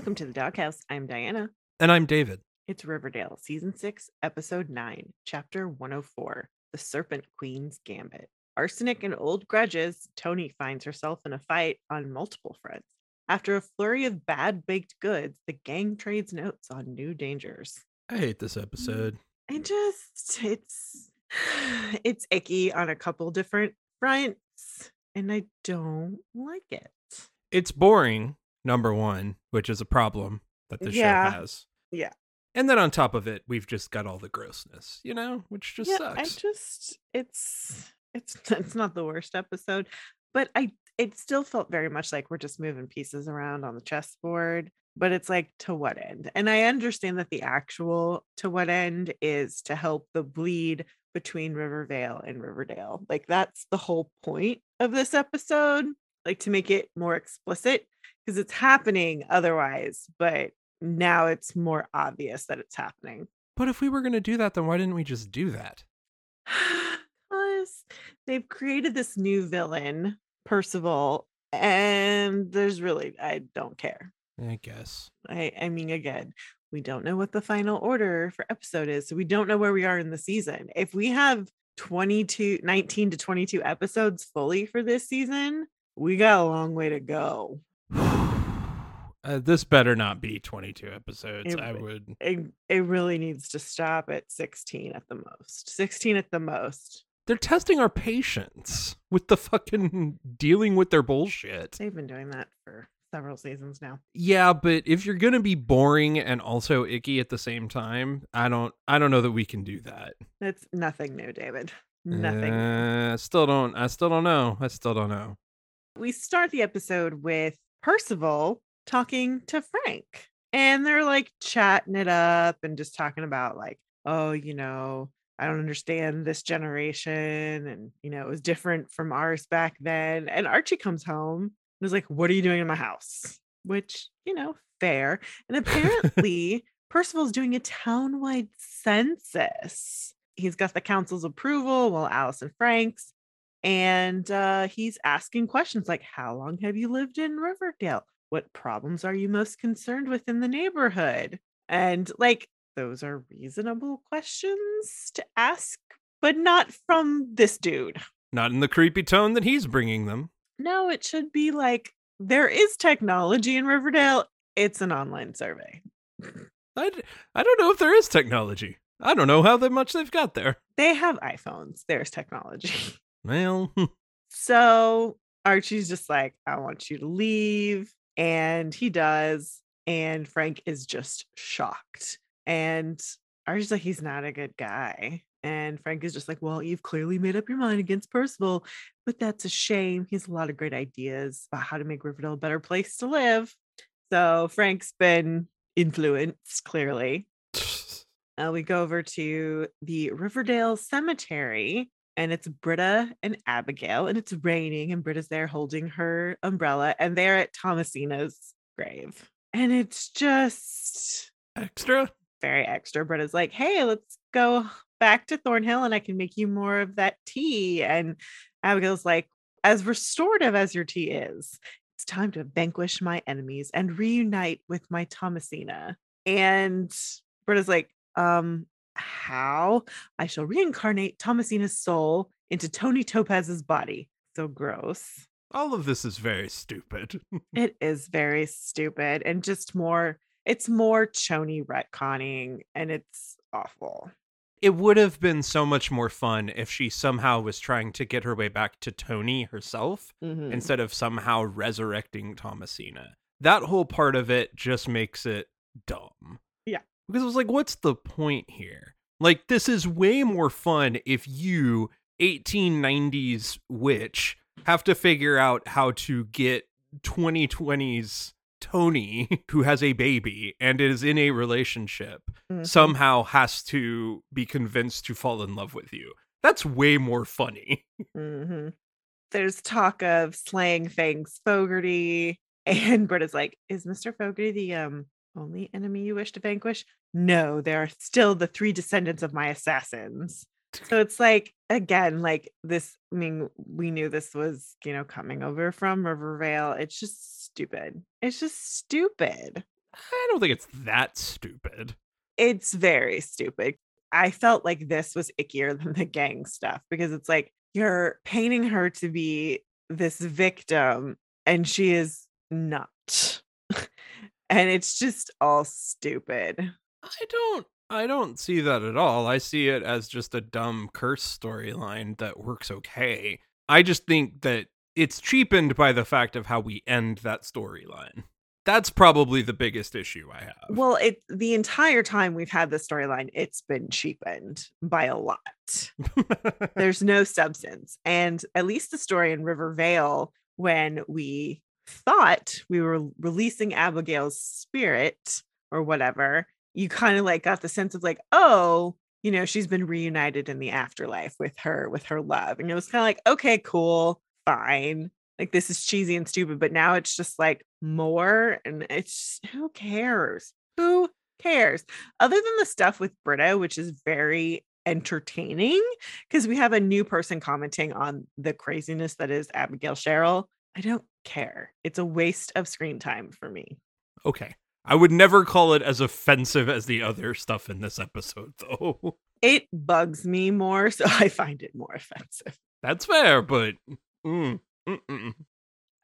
Welcome to the Doghouse. I'm Diana. And I'm David. It's Riverdale, Season 6, Episode 9, Chapter 104 The Serpent Queen's Gambit. Arsenic and old grudges, Toni finds herself in a fight on multiple fronts. After a flurry of bad baked goods, the gang trades notes on new dangers. I hate this episode. I just, it's, it's icky on a couple different fronts, and I don't like it. It's boring, number one, which is a problem that the Yeah. show has. Yeah. And then on top of it, we've just got all the grossness, you know, which just yeah, sucks. I just it's it's it's not the worst episode, but I it still felt very much like we're just moving pieces around on the chessboard. But it's like to what end? And I understand that the actual to what end is to help the bleed between Rivervale and Riverdale. Like that's the whole point of this episode, like to make it more explicit because it's happening otherwise, but now it's more obvious that it's happening. but if we were going to do that, then why didn't we just do that? Because they've created this new villain, Percival, and there's really I don't care. I guess. I I mean again, we don't know what the final order for episode is, so we don't know where we are in the season. If we have 22 19 to 22 episodes fully for this season, we got a long way to go. Uh, this better not be 22 episodes. It I would-. It, it really needs to stop at 16 at the most. 16 at the most. They're testing our patience with the fucking dealing with their bullshit. They've been doing that for several seasons now. Yeah, but if you're going to be boring and also icky at the same time, I don't I don't know that we can do that. It's nothing new, David. Nothing. Uh, I still don't I still don't know. I still don't know. we start the episode with Percival talking to Frank. And they're like chatting it up and just talking about, like, oh, you know, I don't understand this generation. And, you know, it was different from ours back then. And Archie comes home and is like, what are you doing in my house? Which, you know, fair. And apparently, Percival's doing a townwide census. He's got the council's approval, well, Allison Frank's and uh, he's asking questions like how long have you lived in riverdale? What problems are you most concerned with in the neighborhood? And like those are reasonable questions to ask but not from this dude. Not in the creepy tone that he's bringing them. no it should be like there is technology in riverdale. It's an online survey. I, d- I don't know if there is technology. I don't know how that much they've got there. they have iphones. There's technology Well, So Archie's just like, I want you to leave. And he does. And Frank is just shocked. And Archie's like, he's not a good guy. And Frank is just like, well, you've clearly made up your mind against Percival, but that's a shame. He has a lot of great ideas about how to make Riverdale a better place to live. So Frank's been influenced, clearly. Uh, we go over to the Riverdale Cemetery, and it's Britta and Abigail, and it's raining, and Britta's there holding her umbrella, and they're at Thomasina's grave. And it's just extra? very extra. Britta's like, hey, let's go back to Thornhill, and I can make you more of that tea. And Abigail's like, as restorative as your tea is, it's time to vanquish my enemies and reunite with my Thomasina. And Britta's like, um, how? I shall reincarnate Thomasina's soul into Toni Topaz's body. So gross. All of this is very stupid. It is very stupid and just more, it's more Choni retconning and it's awful. it would have been so much more fun if she somehow was trying to get her way back to Toni herself Mhm. instead of somehow resurrecting Thomasina. That whole part of it just makes it dumb. Because it was like, what's the point here? Like, this is way more fun if you, 1890s witch, have to figure out how to get 2020's Toni, who has a baby and is in a relationship, Mhm. somehow has to be convinced to fall in love with you. That's way more funny. Mhm. There's talk of slaying Fangs Fogarty, and Britta's like, "Is Mr. Fogarty the um only enemy you wish to vanquish?" No, there are still the three descendants of my assassins. So it's like again, like this. I mean, we knew this was you know coming over from Rivervale. It's just stupid. It's just stupid. I don't think it's that stupid. It's very stupid. I felt like this was ickier than the gang stuff because it's like you're painting her to be this victim and she is not. And it's just all stupid. I don't I don't see that at all. I see it as just a dumb curse storyline that works okay. I just think that it's cheapened by the fact of how we end that storyline. That's probably the biggest issue I have. Well, it the entire time we've had the storyline, it's been cheapened by a lot. There's no substance. And at least the story in Rivervale when we thought we were releasing Abigail's spirit or whatever, you kind of like got the sense of like, oh, you know, she's been reunited in the afterlife with her, with her love. And it was kind of like, okay, cool, fine. Like this is cheesy and stupid, but now it's just like more. And it's who cares? Who cares? Other than the stuff with Britta, which is very entertaining because we have a new person commenting on the craziness that is Abigail Cheryl. I don't care. It's a waste of screen time for me. Okay. I would never call it as offensive as the other stuff in this episode, though. It bugs me more, so I find it more offensive. That's fair, but. Mm,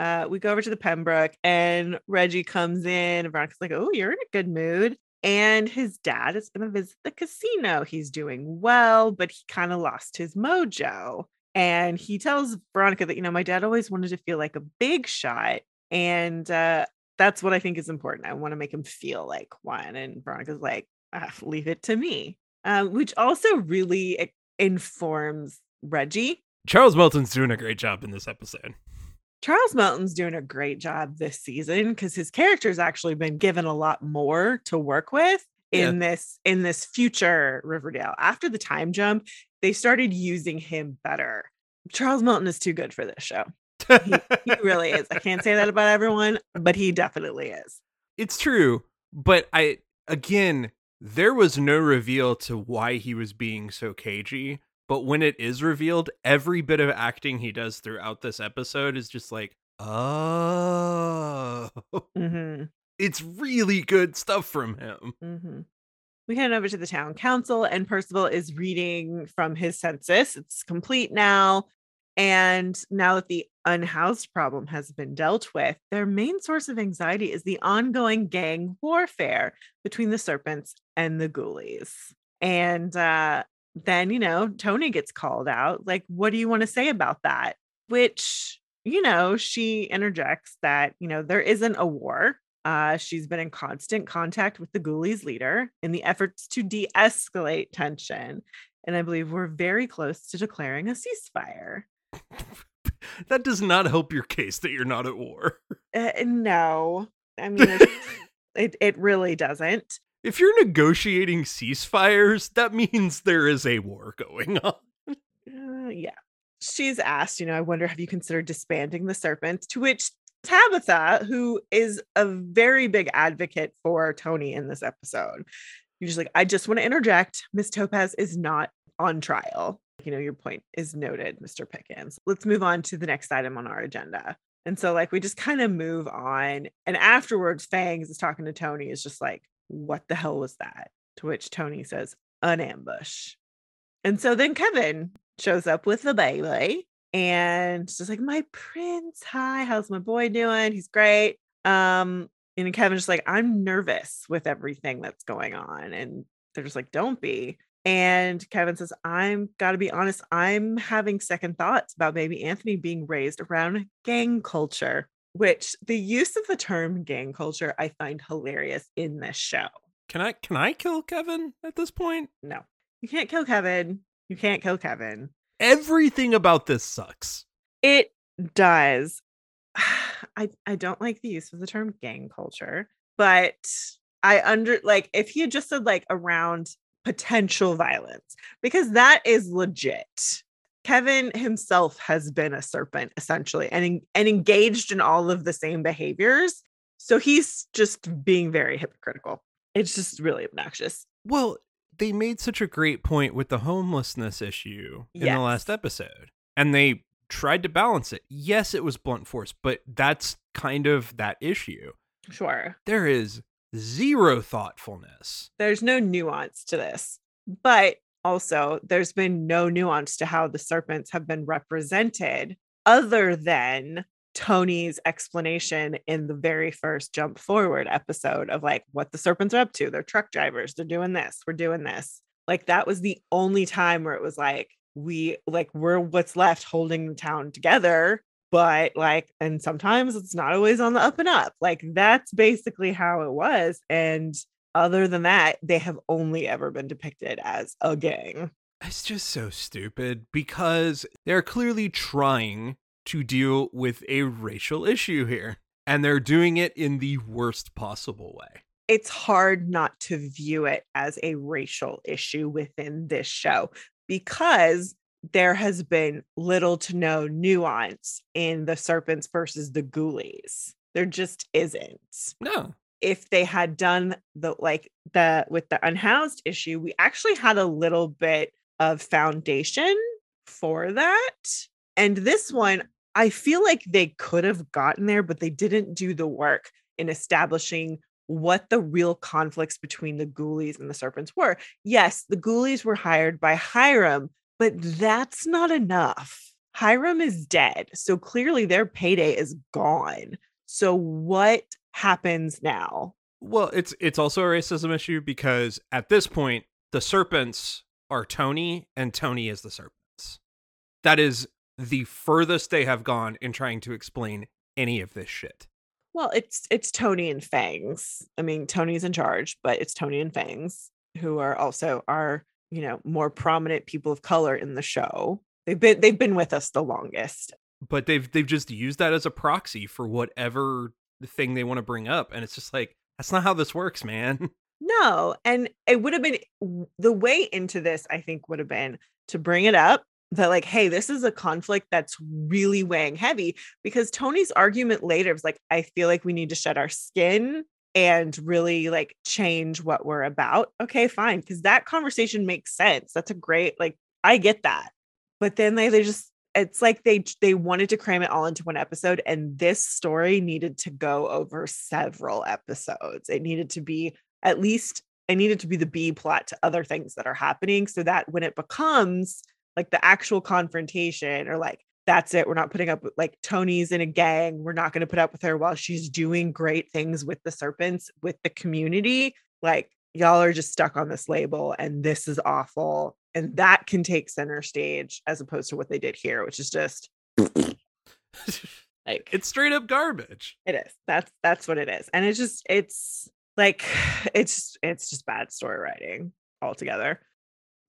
uh, we go over to the Pembroke, and Reggie comes in. And Veronica's like, Oh, you're in a good mood. And his dad is going to visit the casino. He's doing well, but he kind of lost his mojo. And he tells Veronica that, you know, my dad always wanted to feel like a big shot. And uh, that's what I think is important. I want to make him feel like one. And Veronica's like, ah, leave it to me, um, which also really informs Reggie. Charles Melton's doing a great job in this episode. Charles Melton's doing a great job this season because his character's actually been given a lot more to work with in yeah. this in this future Riverdale. After the time jump, they started using him better. Charles Melton is too good for this show he, he really is. I can't say that about everyone, but he definitely is. It's true, but I again, there was no reveal to why he was being so cagey. But when it is revealed, every bit of acting he does throughout this episode is just like, oh, mm-hmm. it's really good stuff from him. Mm-hmm. We head over to the town council, and Percival is reading from his census. It's complete now. And now that the unhoused problem has been dealt with, their main source of anxiety is the ongoing gang warfare between the serpents and the ghoulies. And uh, then, you know, Toni gets called out. Like, what do you want to say about that? Which, you know, she interjects that, you know, there isn't a war. Uh, she's been in constant contact with the ghoulies leader in the efforts to de escalate tension. And I believe we're very close to declaring a ceasefire. that does not help your case that you're not at war. Uh, no, I mean, it it really doesn't. If you're negotiating ceasefires, that means there is a war going on. Uh, yeah. She's asked, you know, I wonder, have you considered disbanding the serpents? To which Tabitha, who is a very big advocate for Toni in this episode, you're just like, I just want to interject. Miss Topaz is not on trial you know, your point is noted, Mr. Pickens. Let's move on to the next item on our agenda. And so, like, we just kind of move on. And afterwards, Fangs is talking to Toni, is just like, what the hell was that? To which Toni says, an ambush. And so then Kevin shows up with the baby and just like, my prince, hi, how's my boy doing? He's great. Um, and Kevin's just like, I'm nervous with everything that's going on. And they're just like, don't be. And Kevin says, I'm got to be honest, I'm having second thoughts about baby Anthony being raised around gang culture, which the use of the term gang culture I find hilarious in this show. Can I can I kill Kevin at this point? No. You can't kill Kevin. You can't kill Kevin. Everything about this sucks. It does. I I don't like the use of the term gang culture, but I under like if he had just said like around potential violence because that is legit. Kevin himself has been a serpent essentially and, and engaged in all of the same behaviors. So he's just being very hypocritical. It's just really obnoxious. Well, they made such a great point with the homelessness issue in yes. the last episode. And they tried to balance it. Yes, it was blunt force, but that's kind of that issue. Sure. There is zero thoughtfulness. There's no nuance to this. But also, there's been no nuance to how the serpents have been represented other than Toni's explanation in the very first jump forward episode of like what the serpents are up to. They're truck drivers. They're doing this. We're doing this. Like that was the only time where it was like, we like, we're what's left holding the town together. But like, and sometimes it's not always on the up and up. Like that's basically how it was. And other than that, they have only ever been depicted as a gang. It's just so stupid because they're clearly trying to deal with a racial issue here, and they're doing it in the worst possible way. It's hard not to view it as a racial issue within this show because there has been little to no nuance in the serpents versus the ghoulies. There just isn't. No. If they had done the like the with the unhoused issue, we actually had a little bit of foundation for that. And this one, I feel like they could have gotten there, but they didn't do the work in establishing what the real conflicts between the ghoulies and the serpents were. Yes, the ghoulies were hired by Hiram, but that's not enough. Hiram is dead. So clearly their payday is gone. So what happens now? Well, it's it's also a racism issue because at this point the serpents are Toni and Toni is the serpents. That is the furthest they have gone in trying to explain any of this shit. Well, it's it's Toni and Fangs. I mean, Toni's in charge, but it's Toni and Fangs who are also our, you know, more prominent people of color in the show. They've been they've been with us the longest. But they've they've just used that as a proxy for whatever thing they want to bring up and it's just like that's not how this works, man. No, and it would have been the way into this I think would have been to bring it up that like hey this is a conflict that's really weighing heavy because toni's argument later was like i feel like we need to shed our skin and really like change what we're about. Okay fine because that conversation makes sense that's a great like i get that but then they, they just it's like they they wanted to cram it all into one episode and this story needed to go over several episodes it needed to be at least it needed to be the b plot to other things that are happening so that when it becomes like the actual confrontation or like that's it we're not putting up with like toni's in a gang we're not going to put up with her while she's doing great things with the serpents with the community like y'all are just stuck on this label and this is awful and that can take center stage as opposed to what they did here which is just like it's straight up garbage. It is. That's that's what it is and it's just it's like it's it's just bad story writing altogether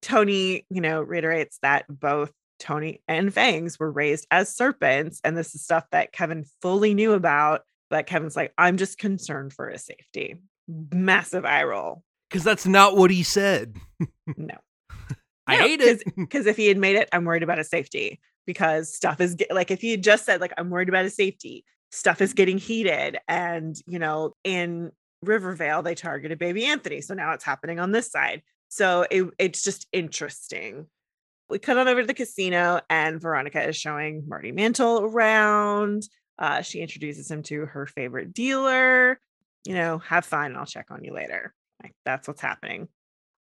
Toni, you know, reiterates that both Toni and Fangs were raised as serpents. And this is stuff that Kevin fully knew about. But Kevin's like, I'm just concerned for his safety. Massive eye roll. Because that's not what he said. no. I no, hate it. Because if he had made it, I'm worried about his safety. Because stuff is get, like, if he had just said, like, I'm worried about his safety, stuff is getting heated. And, you know, in Rivervale, they targeted baby Anthony. So now it's happening on this side. So it, it's just interesting. We cut on over to the casino, and Veronica is showing Marty Mantle around. Uh, she introduces him to her favorite dealer. You know, have fun. I'll check on you later. Like, that's what's happening.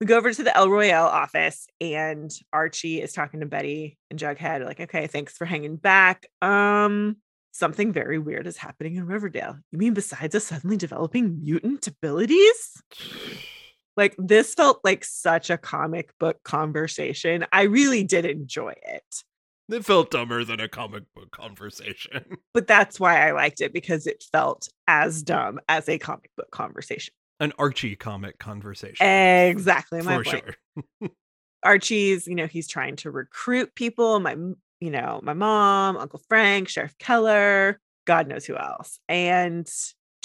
We go over to the El Royale office, and Archie is talking to Betty and Jughead. Like, okay, thanks for hanging back. Um, something very weird is happening in Riverdale. You mean besides us suddenly developing mutant abilities? Like this felt like such a comic book conversation. I really did enjoy it. It felt dumber than a comic book conversation. But that's why I liked it because it felt as dumb as a comic book conversation. An Archie comic conversation. Exactly. My For sure. Archie's, you know, he's trying to recruit people. My, you know, my mom, Uncle Frank, Sheriff Keller, God knows who else. And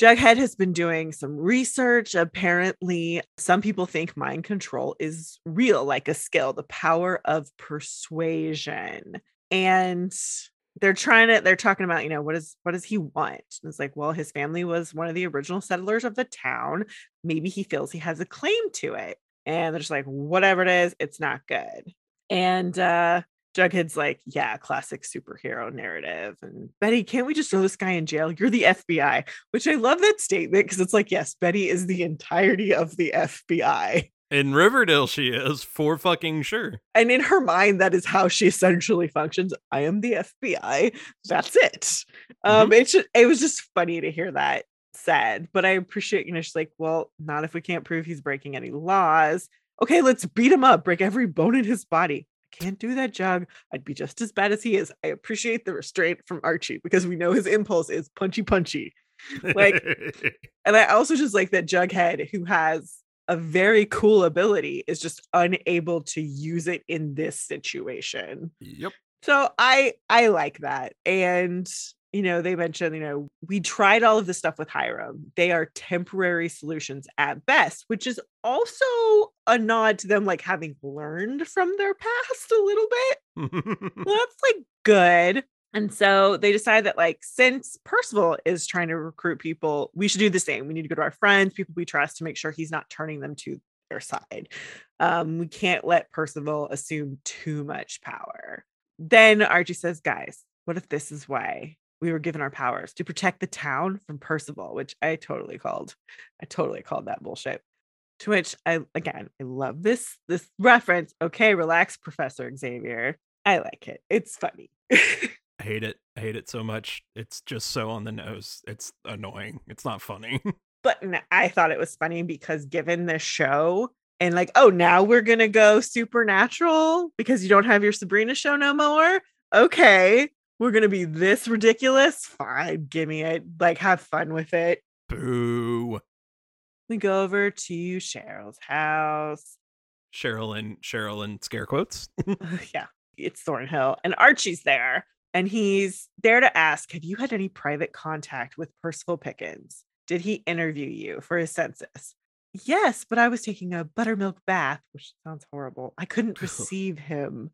Jughead has been doing some research. Apparently, some people think mind control is real, like a skill, the power of persuasion. And they're trying to, they're talking about, you know, what is what does he want? And it's like, well, his family was one of the original settlers of the town. Maybe he feels he has a claim to it. And they're just like, whatever it is, it's not good. And uh Jughead's like, yeah, classic superhero narrative. And Betty, can't we just throw this guy in jail? You're the FBI, which I love that statement because it's like, yes, Betty is the entirety of the FBI. In Riverdale, she is for fucking sure. And in her mind, that is how she essentially functions. I am the FBI. That's it. Um, Mhm. it's just, it was just funny to hear that said, but I appreciate, you know, she's like, well, not if we can't prove he's breaking any laws. Okay, let's beat him up, break every bone in his body. Can't do that, Jug. I'd be just as bad as he is. I appreciate the restraint from Archie because we know his impulse is punchy punchy. Like- And I also just like that Jughead, who has a very cool ability, is just unable to use it in this situation. yep. So I I like that. And you know, they mentioned, you know, we tried all of this stuff with Hiram. They are temporary solutions at best, which is also a nod to them like having learned from their past a little bit well, that's like good. And so they decide that, like, since Percival is trying to recruit people, we should do the same. We need to go to our friends, people we trust, to make sure he's not turning them to their side. Um, we can't let Percival assume too much power. Then Archie says, guys, what if this is why we were given our powers to protect the town from Percival, which I totally called. I totally called that bullshit. To which I again, I love this this reference. Okay, relax, Professor Xavier. I like it. It's funny. I hate it. I hate it so much. It's just so on the nose. It's annoying. It's not funny. but I thought it was funny because given the show and like, oh, now we're gonna go supernatural because you don't have your Sabrina show no more. Okay, we're gonna be this ridiculous. Fine, give me it. Like, have fun with it. Boo. We go over to Cheryl's house. Cheryl and Cheryl and scare quotes. yeah, it's Thornhill, and Archie's there, and he's there to ask, "Have you had any private contact with Percival Pickens? Did he interview you for his census?" Yes, but I was taking a buttermilk bath, which sounds horrible. I couldn't receive him.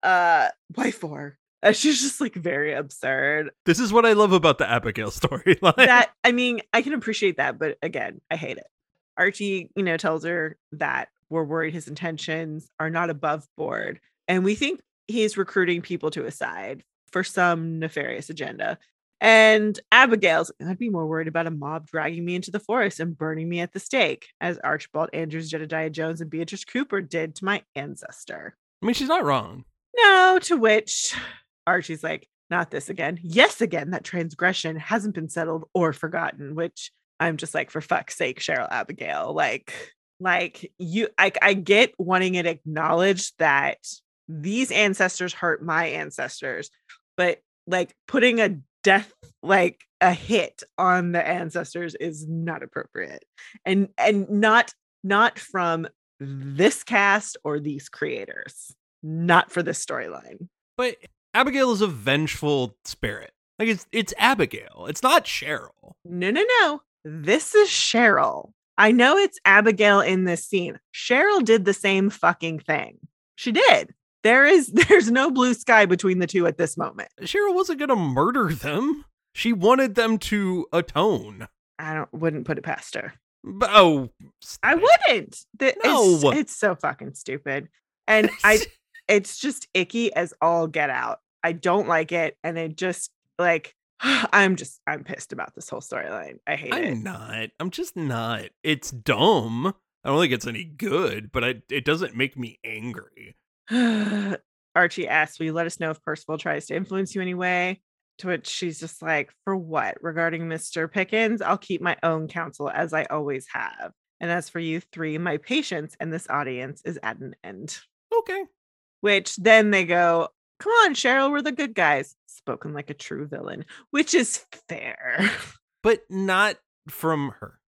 Uh, why for? Uh, she's just like very absurd. this is what I love about the Abigail storyline. that I mean, I can appreciate that, but again, I hate it. Archie, you know, tells her that we're worried his intentions are not above board, and we think he's recruiting people to his side for some nefarious agenda. And Abigail's, I'd be more worried about a mob dragging me into the forest and burning me at the stake, as Archibald Andrews, Jedediah Jones, and Beatrice Cooper did to my ancestor. I mean, she's not wrong. No, to which Archie's like, not this again. Yes, again, that transgression hasn't been settled or forgotten, which I'm just like, for fuck's sake, Cheryl Abigail. Like, like you I, I get wanting it acknowledged that these ancestors hurt my ancestors, but like putting a death like a hit on the ancestors is not appropriate. And and not not from this cast or these creators. Not for this storyline. But Abigail is a vengeful spirit. Like it's it's Abigail. It's not Cheryl. No, no, no. This is Cheryl. I know it's Abigail in this scene. Cheryl did the same fucking thing. She did. There is there's no blue sky between the two at this moment. Cheryl wasn't gonna murder them. She wanted them to atone. I don't wouldn't put it past her. But, oh, I wouldn't. The- it's, No. it's so fucking stupid. And I it's just icky as all get out. I don't like it. And it just like I'm just I'm pissed about this whole storyline. I hate it. I'm not. I'm just not. It's dumb. I don't think it's any good, but I, it doesn't make me angry. Archie asks, Will you let us know if Percival tries to influence you anyway? To which she's just like, For what? Regarding Mr. Pickens, I'll keep my own counsel as I always have. And as for you three, my patience and this audience is at an end. Okay. Which then they go, Come on, Cheryl, we're the good guys. Spoken like a true villain, which is fair. But not from her.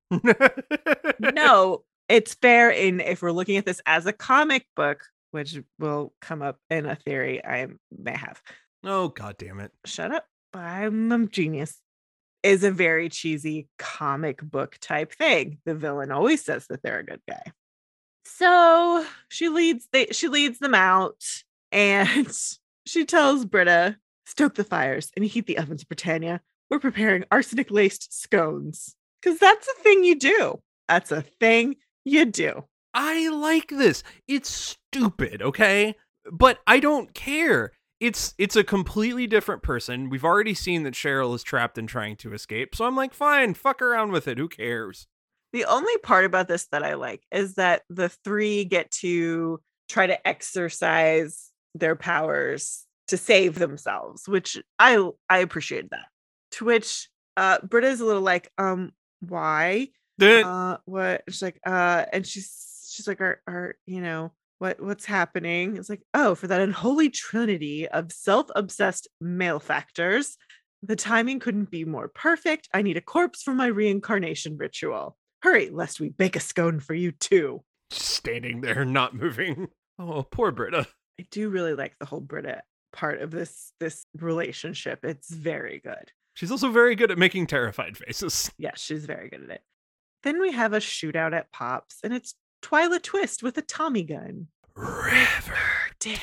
no, it's fair in if we're looking at this as a comic book, which will come up in a theory I may have. Oh god damn it. shut up i'm a genius is a very cheesy comic book type thing the villain always says that they're a good guy so she leads they she leads them out and she tells britta stoke the fires and heat the ovens britannia we're preparing arsenic laced scones because that's a thing you do that's a thing you do I like this. It's stupid, okay? but I don't care. It's it's a completely different person. We've already seen that Cheryl is trapped and trying to escape. So I'm like, fine, fuck around with it. Who cares? The only part about this that I like is that the three get to try to exercise their powers to save themselves, which I I appreciate that. To which uh Britta is a little like, um, why? uh what she's like, uh, and she's she's like, are are you know what what's happening? It's like, oh, for that unholy trinity of self-obsessed male factors. The timing couldn't be more perfect. I need a corpse for my reincarnation ritual. Hurry, lest we bake a scone for you too. Standing there, not moving. Oh, poor Britta. I do really like the whole Britta part of this this relationship. It's very good. She's also very good at making terrified faces. Yes, she's very good at it. Then we have a shootout at Pops, and it's Twyla Twist with a Tommy gun. Riverdale.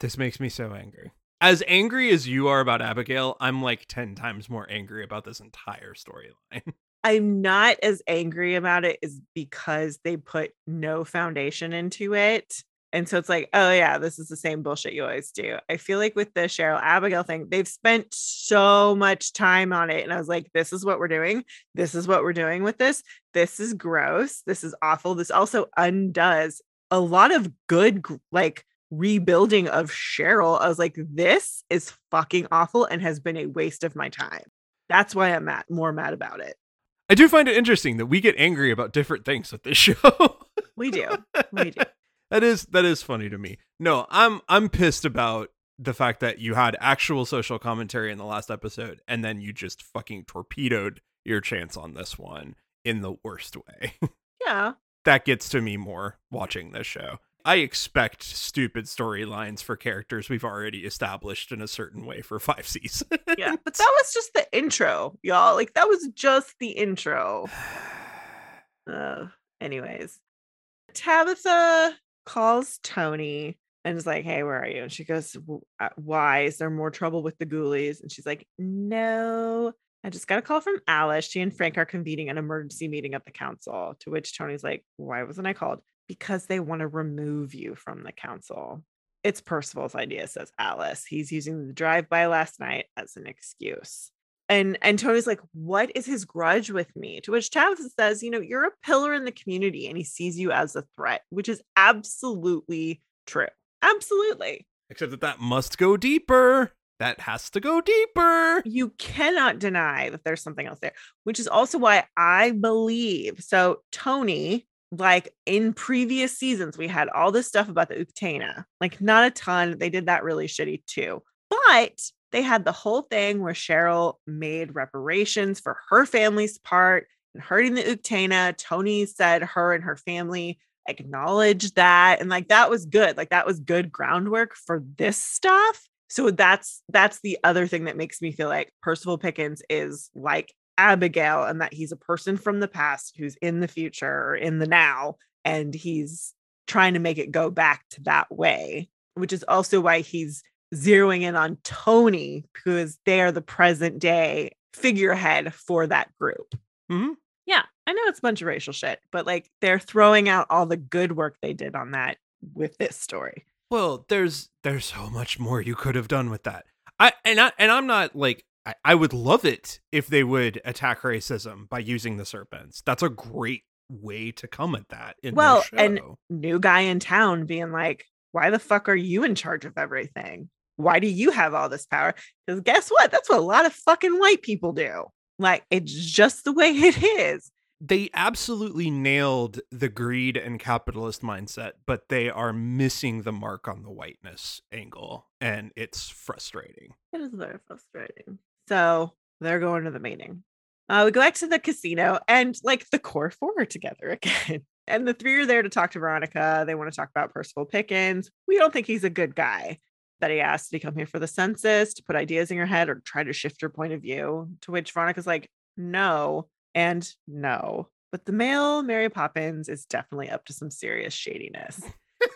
This makes me so angry. As angry as you are about Abigail, I'm like 10 times more angry about this entire storyline. I'm not as angry about it is because they put no foundation into it. And so it's like, oh yeah, this is the same bullshit you always do. I feel like with the Cheryl Abigail thing, they've spent so much time on it. And I was like, this is what we're doing. This is what we're doing with this. This is gross. This is awful. This also undoes a lot of good, like rebuilding of Cheryl. I was like, this is fucking awful and has been a waste of my time. That's why I'm mad, more mad about it. I do find it interesting that we get angry about different things with this show. we do. We do. That is that is funny to me. No, I'm I'm pissed about the fact that you had actual social commentary in the last episode and then you just fucking torpedoed your chance on this one in the worst way. Yeah. that gets to me more watching this show. I expect stupid storylines for characters we've already established in a certain way for five seasons. yeah, but that was just the intro, y'all. Like that was just the intro. Uh, anyways, Tabitha calls Toni and is like, "Hey, where are you?" And she goes, uh, "Why is there more trouble with the ghoulies?" And she's like, "No, I just got a call from Alice. She and Frank are convening an emergency meeting at the council." To which Toni's like, "Why wasn't I called?" Because they want to remove you from the council. It's Percival's idea, says Alice. He's using the drive-by last night as an excuse. And and Toni's like, what is his grudge with me? To which Tabitha says, you know, you're a pillar in the community and he sees you as a threat, which is absolutely true. Absolutely. Except that that must go deeper. That has to go deeper. You cannot deny that there's something else there, which is also why I believe. So, Toni, like in previous seasons, we had all this stuff about the Uktena, like not a ton. They did that really shitty too. But they had the whole thing where Cheryl made reparations for her family's part in hurting the Uktena. Toni said her and her family acknowledged that. And like that was good. Like that was good groundwork for this stuff. So that's that's the other thing that makes me feel like Percival Pickens is like Abigail and that he's a person from the past who's in the future or in the now and he's trying to make it go back to that way, which is also why he's zeroing in on Toni because they are the present day figurehead for that group. Mm-hmm. Yeah, I know it's a bunch of racial shit, but like they're throwing out all the good work they did on that with this story. Well, there's there's so much more you could have done with that. I and I and I'm not like I, I would love it if they would attack racism by using the serpents. That's a great way to come at that. well, and new guy in town being like, "Why the fuck are you in charge of everything? Why do you have all this power?" Because guess what? That's what a lot of fucking white people do. Like it's just the way it is they absolutely nailed the greed and capitalist mindset, but they are missing the mark on the whiteness angle, and it's frustrating. It is very frustrating. So they're going to the meeting. Uh, we go back to the casino, and like the core four are together again. And the three are there to talk to Veronica. They want to talk about Percival Pickens. We don't think he's a good guy. That he asked to come here for the census, to put ideas in your head, or try to shift your point of view. To which Veronica's like, no, and no. But the male Mary Poppins is definitely up to some serious shadiness.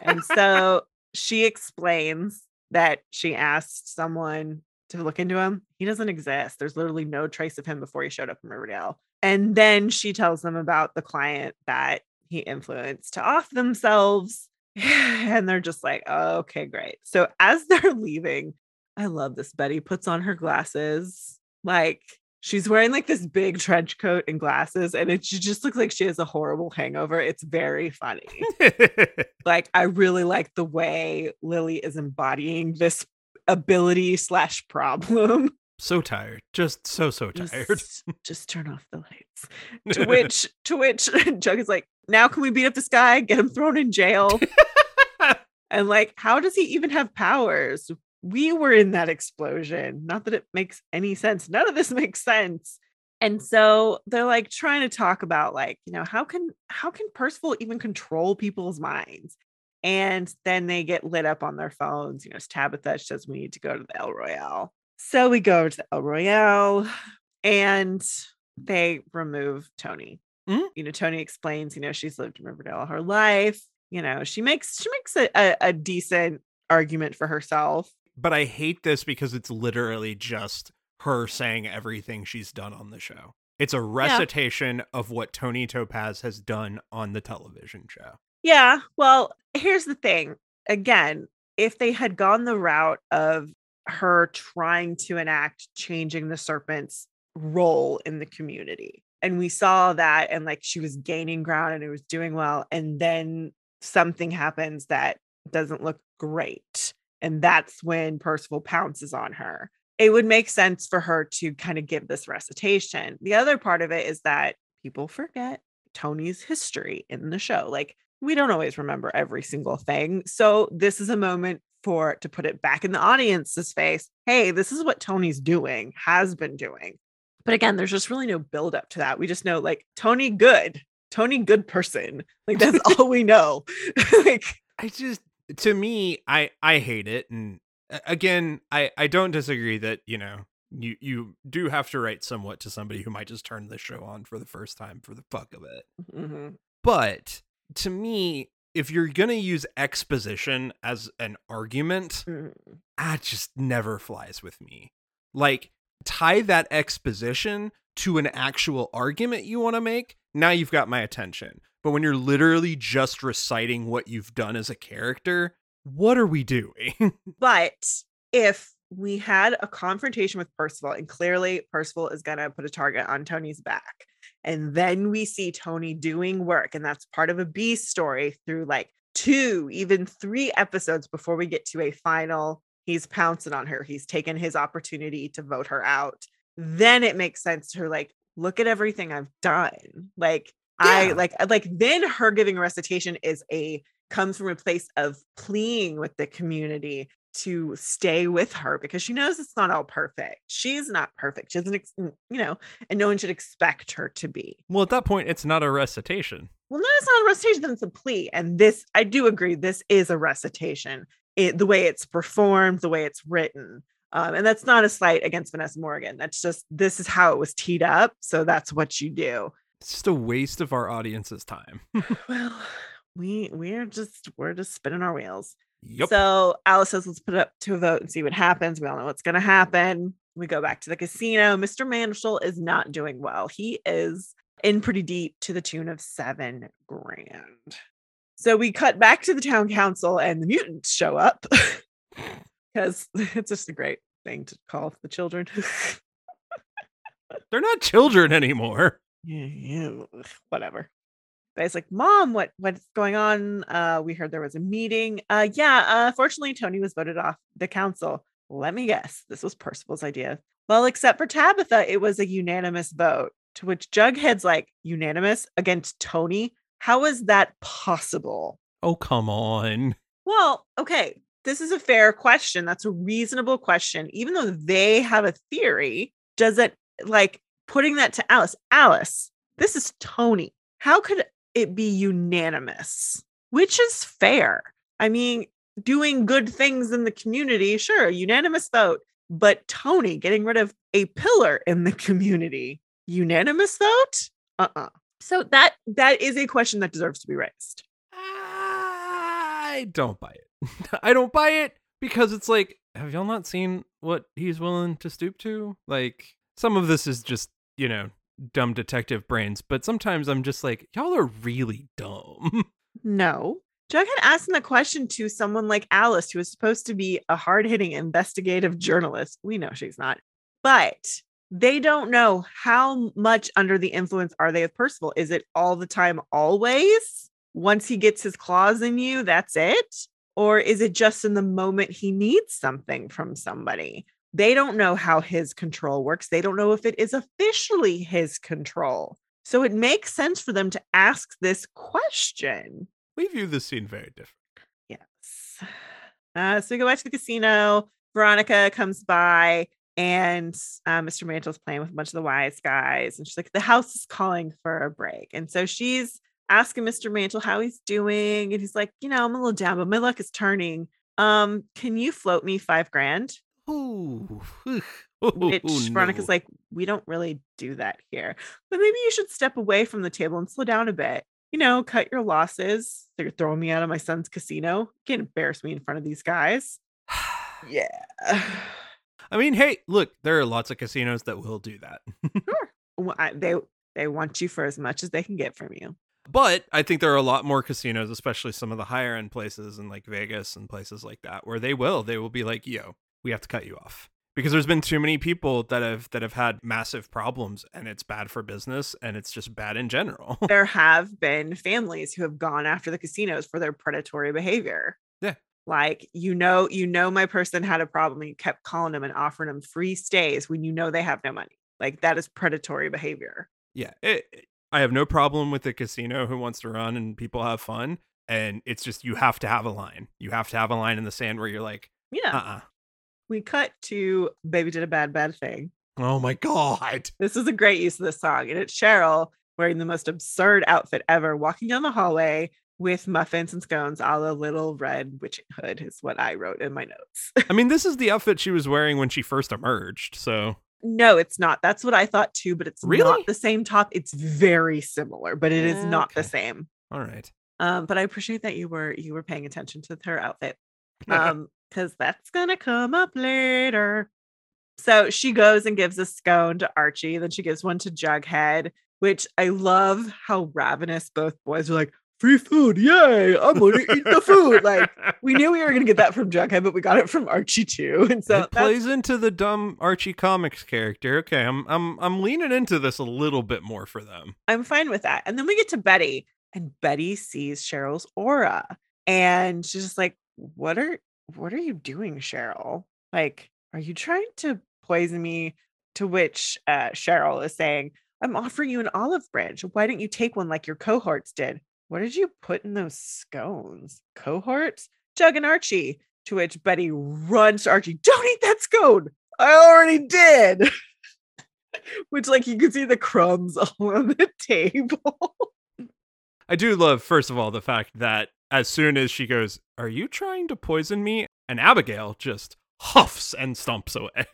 and so she explains that she asked someone to look into him. He doesn't exist. There's literally no trace of him before he showed up in Riverdale. And then she tells them about the client that he influenced to off themselves. And they're just like, oh, okay, great. So as they're leaving, I love this. Betty puts on her glasses. Like she's wearing like this big trench coat and glasses, and it she just looks like she has a horrible hangover. It's very funny. like I really like the way Lili is embodying this ability slash problem. so tired. Just so so tired. Just, just turn off the lights. To which to which Jug is like, now can we beat up this guy? Get him thrown in jail. and like, how does he even have powers? We were in that explosion. Not that it makes any sense. None of this makes sense. And so they're like trying to talk about like, you know, how can how can Percival even control people's minds? And then they get lit up on their phones. You know, Tabitha says we need to go to the El Royale. So we go to the El Royale and they remove Toni. Mhm. You know, Toni explains, you know, she's lived in Riverdale all her life. You know, she makes she makes a, a, a decent argument for herself. but I hate this because it's literally just her saying everything she's done on the show. It's a recitation of what Toni Topaz has done on the television show. Yeah. Well, here's the thing. Again, if they had gone the route of her trying to enact changing the serpent's role in the community, and we saw that, and like she was gaining ground and it was doing well, and then something happens that doesn't look great. And that's when Percival pounces on her. It would make sense for her to kind of give this recitation. The other part of it is that people forget Toni's history in the show. Like we don't always remember every single thing. So this is a moment for to put it back in the audience's face. Hey, this is what Toni's doing, has been doing. But again, there's just really no build up to that. We just know like Toni good, Toni good person. Like that's all we know. like I just to me, I I hate it and again, I I don't disagree that, you know, you you do have to write somewhat to somebody who might just turn the show on for the first time for the fuck of it. mhm. But to me, if you're going to use exposition as an argument, Mhm. that just never flies with me. Like, tie that exposition to an actual argument you want to make. Now you've got my attention. But when you're literally just reciting what you've done as a character, what are we doing? But if we had a confrontation with Percival, and clearly Percival is going to put a target on Toni's back, and then we see Toni doing work, and that's part of a B story through like two, even three episodes before we get to a final. He's pouncing on her. He's taken his opportunity to vote her out. Then it makes sense to her, like, look at everything I've done. Like, I like, like, then her giving a recitation is a comes from a place of pleading with the community to stay with her because she knows it's not all perfect. She's not perfect. She doesn't, ex- you know, and no one should expect her to be. well, at that point, it's not a recitation. Well, no, it's not a recitation, then it's a plea. And this, I do agree, this is a recitation. It, the way it's performed, the way it's written. Um, and that's not a slight against Vanessa Morgan. That's just, this is how it was teed up. So that's what you do. It's just a waste of our audience's time. Well, we, we're just, we're just spinning our wheels. yep. So Alice says, let's put it up to a vote and see what happens. We all know what's going to happen. We go back to the casino. Mr. Mandershall is not doing well. He is in pretty deep to the tune of seven grand. So we cut back to the town council and the mutants show up because it's just a great thing to call the children. They're not children anymore. yeah, yeah, whatever. But it's like, Mom, what what's going on? Uh, we heard there was a meeting. Uh, yeah, uh, fortunately, Toni was voted off the council. Let me guess, this was Percival's idea. Well, except for Tabitha, it was a unanimous vote. To which Jughead's like, unanimous against Toni? How is that possible? Oh, come on. Well, okay, this is a fair question. That's a reasonable question. Even though they have a theory, does it like putting that to Alice? Alice, this is Toni. How could it be unanimous? Which is fair. I mean, doing good things in the community, sure, unanimous vote. But Toni getting rid of a pillar in the community, unanimous vote? Uh-uh. So that that is a question that deserves to be raised. I don't buy it. I don't buy it because it's like, have y'all not seen what he's willing to stoop to? Like, some of this is just, you know, dumb detective brains, but sometimes I'm just like, y'all are really dumb. No, Jughead asking the question to someone like Alice, who is supposed to be a hard hitting investigative journalist. We know she's not, but they don't know how much under the influence are they of Percival. Is it all the time, always? Once he gets his claws in you, that's it? Or is it just in the moment he needs something from somebody? They don't know how his control works. They don't know if it is officially his control. So it makes sense for them to ask this question. We view this scene very different. Yes. Uh, so we go back to the casino. Veronica comes by and uh, Mr. Mantle's playing with a bunch of the wise guys. And she's like, the house is calling for a break. And so she's asking Mr. Mantle how he's doing. And he's like, you know, I'm a little down, but my luck is turning. Um, can you float me five grand? Ooh. Which Ooh, Veronica's no. like, we don't really do that here. But maybe you should step away from the table and slow down a bit. You know, cut your losses. So you're throwing me out of my son's casino. You can't embarrass me in front of these guys. Yeah. I mean, hey, look, there are lots of casinos that will do that. Well, I- they they want you for as much as they can get from you. but I think there are a lot more casinos, especially some of the higher end places in like Vegas and places like that, where they will, they will be like, yo, we have to cut you off. Because there's been too many people that have that have had massive problems and it's bad for business and it's just bad in general. There have been families who have gone after the casinos for their predatory behavior. Yeah. Like you know, you know, my person had a problem. And you kept calling them and offering them free stays when you know they have no money. Like that is predatory behavior. yeah, it, it- I have no problem with the casino who wants to run and people have fun. And it's just you have to have a line. You have to have a line in the sand where you're like, Yeah. uh uh We cut to baby did a bad bad thing. Oh my god. This is a great use of this song, and it's Cheryl wearing the most absurd outfit ever, walking down the hallway with muffins and scones, all a la Little Red Witching Hood, is what I wrote in my notes. I mean, this is the outfit she was wearing when she first emerged. So no, it's not. That's what I thought too, but it's Really? not the same top. It's very similar, but it is not the same. all right. Um, but I appreciate that you were you were paying attention to her outfit. um because that's gonna come up later so she goes and gives a scone to archie then she gives one to jughead which i love how ravenous both boys are like free food yay! I'm gonna eat the food. Like we knew we were gonna get that from jughead but we got it from archie too and so it plays into the dumb Archie comics character. Okay, I'm I'm I'm leaning into this a little bit more for them. i'm fine with that. And then we get to betty and betty sees cheryl's aura and she's just like what are what are you doing cheryl? Like are you trying to poison me? To which uh cheryl is saying i'm offering you an olive branch. Why don't you take one like your cohorts did what did you put in those scones? Cohorts? Jug and archie to which betty runs to archie don't eat that scone! I already did! Which like you can see the crumbs all on the table. I do love, first of all, the fact that as soon as she goes, "Are you trying to poison me?" and Abigail just huffs and stomps away.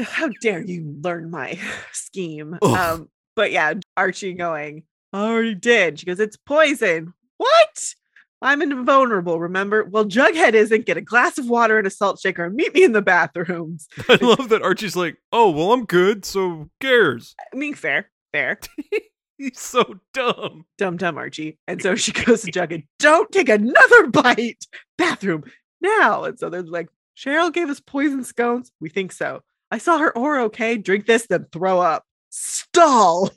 how dare you learn my scheme. Um but yeah archie going Oh, i already did she goes it's poison. What? I'm invulnerable remember? Well jughead isn't. Get a glass of water and a salt shaker and meet me in the bathrooms. I love that Archie's like, "Oh, well, I'm good, so who cares?" i mean fair fair. He's so dumb. dumb dumb archie. And so she goes to jughead don't take another bite. Bathroom now. And so they're like cheryl gave us poison scones. We think so. I saw her aura okay? Drink this then throw up. Stall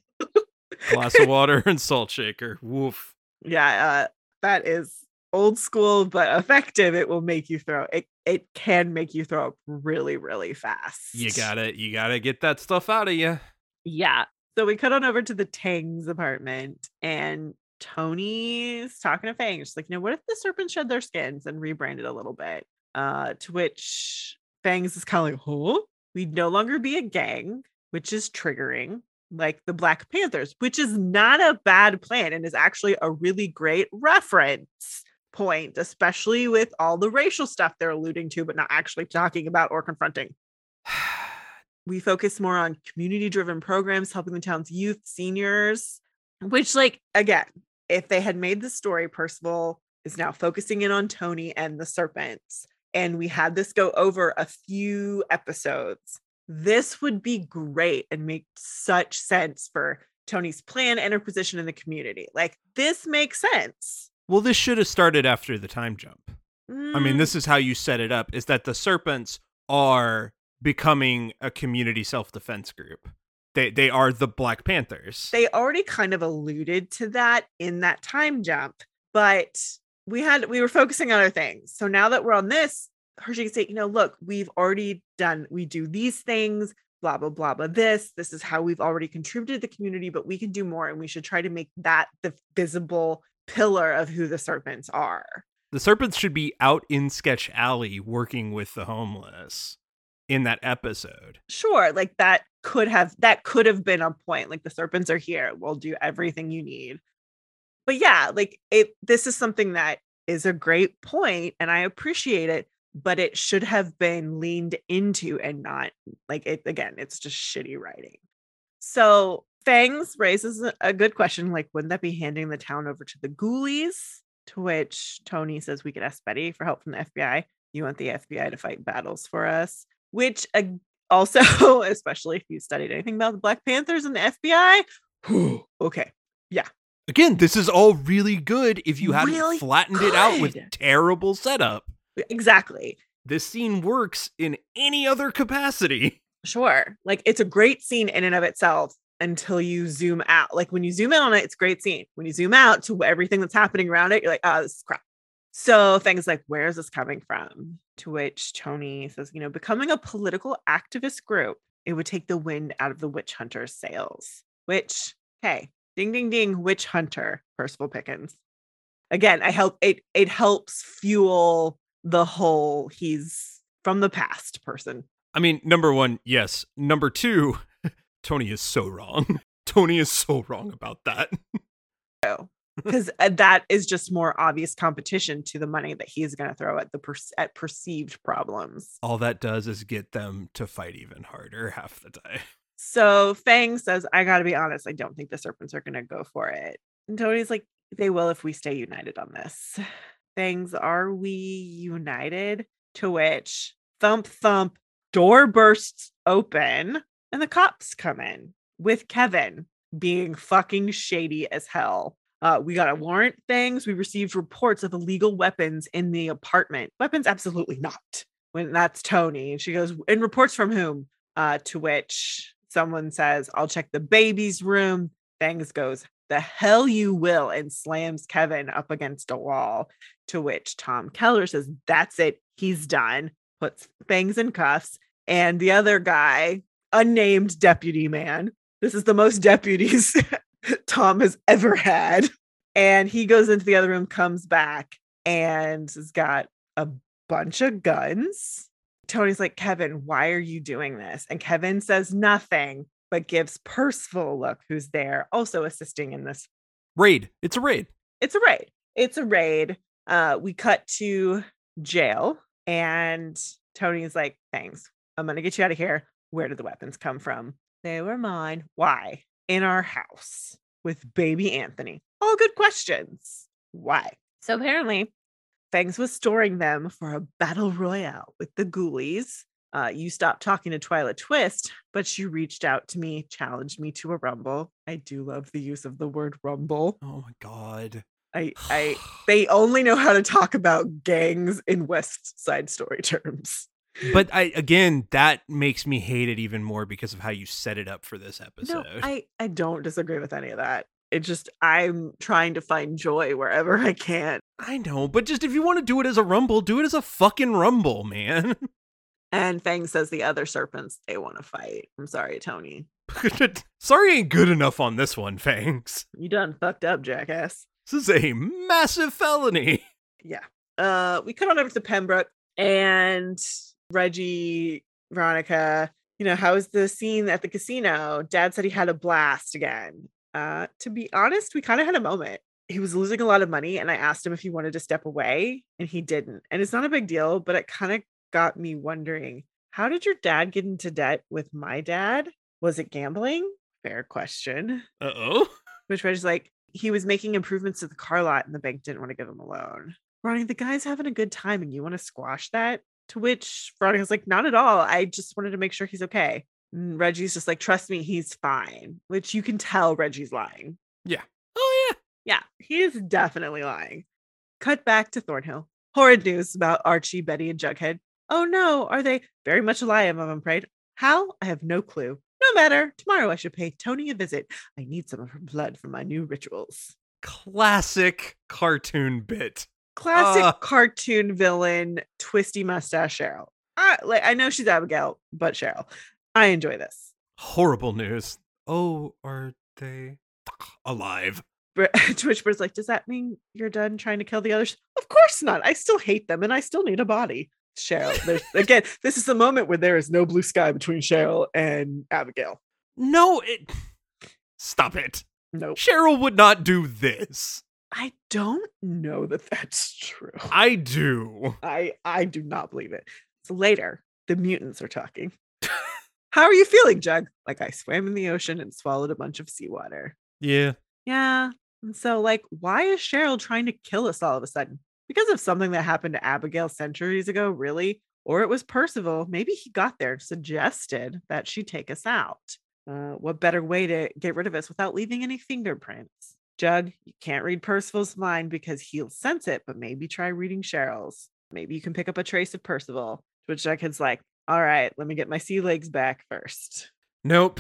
Glass of water and salt shaker. Woof. yeah uh, that is old school but effective. It will make you throw it it can make you throw up really really fast. You gotta, you gotta get that stuff out of you. yeah. So we cut on over to the tang's apartment and toni's talking to fang. She's like you know what if the serpents shed their skins and rebranded a little bit? Uh to which fangs is kind of like huh? We'd no longer be a gang which is triggering like the black panthers which is not a bad plan and is actually a really great reference point especially with all the racial stuff they're alluding to but not actually talking about or confronting. We focus more on community driven programs helping the town's youth seniors which like again if they had made the story percival is now focusing in on toni and the serpents and we had this go over a few episodes this would be great and make such sense for toni's plan and her position in the community like this makes sense Well, this should have started after the time jump. I mean, Mm, this is how you set it up is that the serpents are becoming a community self-defense group. They they are the Black Panthers. they already kind of alluded to that in that time jump, but we had we were focusing on other things. So now that we're on this, Hershey can say, you know, look, we've already done, we do these things, blah, blah, blah, blah. This, this is how we've already contributed to the community, but we can do more. And we should try to make that the visible pillar of who the serpents are. the serpents should be out in Sketch Alley working with the homeless in that episode. Sure, like that could have that could have been a point. Like the serpents are here, we'll do everything you need. But yeah, like it this is something that is a great point and I appreciate it, but it should have been leaned into and not like it again, it's just shitty writing. So Fangs raises a- good question like, wouldn't that be handing the town over to the ghoulies? To which Toni says we could ask Betty for help from the FBI. You want the FBI to fight battles for us, which ag- also, especially if you studied anything about the Black Panthers and the FBI, whew, okay, Yeah. Again, this is all really good if you hadn't Really flattened it out with terrible setup. Exactly. This scene works in any other capacity. Sure. Like it's a great scene in and of itself until you zoom out. Like when you zoom in on it, it's a great scene. When you zoom out to everything that's happening around it, you're like, oh, this is crap. So things like, where is this coming from? To which Toni says, you know, becoming a political activist group, it would take the wind out of the witch hunter's sails. Which, hey, ding ding ding, witch hunter, Percival Pickens. Again, I help it it helps fuel the whole he's from the past person. I mean, number one, yes. Number two, Toni is so wrong. Toni is so wrong about that. oh, because uh, that is just more obvious competition to the money that he's going to throw at the per- at perceived problems. All that does is get them to fight even harder half the time. So Fang says, "I got to be honest. I don't think the serpents are going to go for it." And Toni's like, "They will if we stay united on this." Fangs, are we united? To which thump thump door bursts open and the cops come in with Kevin being fucking shady as hell. Uh, we got a warrant Fangs. We received reports of illegal weapons in the apartment. Weapons, absolutely not. When that's Toni, and she goes, "And reports from whom?" Uh, to which someone says, "I'll check the baby's room." Fangs goes, "The hell you will," and slams Kevin up against a wall. To which Tom Keller says, "That's it. He's done." Puts Fangs in cuffs, and the other guy, unnamed deputy man. This is the most deputies Tom has ever had. And he goes into the other room, comes back, and has got a bunch of guns. Toni's like, Kevin, why are you doing this? And Kevin says nothing, but gives Percival a look, who's there, also assisting in this. Raid. It's a raid. It's a raid. It's a raid. Uh, we cut to jail, and Toni's like, Thanks. I'm gonna get you out of here. Where did the weapons come from? They were mine. Why? In our house with baby Anthony. All good questions. Why? So apparently, Fangs was storing them for a battle royale with the ghoulies. Uh, you stopped talking to Twyla Twist, but she reached out to me, challenged me to a rumble. I do love the use of the word rumble. Oh my god. I, I, they only know how to talk about gangs in West Side Story terms. but I again, that makes me hate it even more because of how you set it up for this episode. No. I, I don't disagree with any of that. It just I'm trying to find joy wherever I can. I know, but just if you want to do it as a rumble, do it as a fucking rumble, man. And Fang says the other serpents they want to fight. I'm sorry, Toni. Sorry ain't good enough on this one, Fangs. You done fucked up, jackass. This is a massive felony. Yeah. Uh we cut on over to Pembroke and Reggie, Veronica, you know, how was the scene at the casino? Dad said he had a blast again. Uh, to be honest, we kind of had a moment. He was losing a lot of money, and I asked him if he wanted to step away, and he didn't. And it's not a big deal, but it kind of got me wondering how did your dad get into debt with my dad? Was it gambling? Fair question. Uh oh. Which Reggie's like, he was making improvements to the car lot, and the bank didn't want to give him a loan. Ronnie, the guy's having a good time, and you want to squash that? To which Veronica's like, not at all. I just wanted to make sure he's okay. And Reggie's just like, trust me, he's fine. Which you can tell Reggie's lying. Yeah. Oh yeah. Yeah, he is definitely lying. Cut back to Thornhill. Horrid news about Archie, Betty, and Jughead. Oh no, are they very much alive? I'm afraid. How? I have no clue. No matter. Tomorrow I should pay Toni a visit. I need some of her blood for my new rituals. Classic cartoon bit. Classic Uh. cartoon villain, twisty mustache Cheryl. I, like I know she's Abigail, but Cheryl. I enjoy this. Horrible news. Oh, are they alive? Twitchbird's like, does that mean you're done trying to kill the others? Of course not. I still hate them and I still need a body. Cheryl. There's, again, this is the moment where there is no blue sky between Cheryl and Abigail. No, it. Stop it. Nope. Cheryl would not do this. I don't know that that's true. I do. I I do not believe it. So later, the mutants are talking. How are you feeling, Jug? Like I swam in the ocean and swallowed a bunch of seawater. Yeah. Yeah. And so, like, why is Cheryl trying to kill us all of a sudden? Because of something that happened to Abigail centuries ago, really? Or it was Percival. Maybe he got there and suggested that she take us out. Uh, what better way to get rid of us without leaving any fingerprints? Jug, you can't read Percival's mind because he'll sense it, but maybe try reading Cheryl's. Maybe you can pick up a trace of Percival. To which Jughead's like, all right, let me get my sea legs back first. Nope.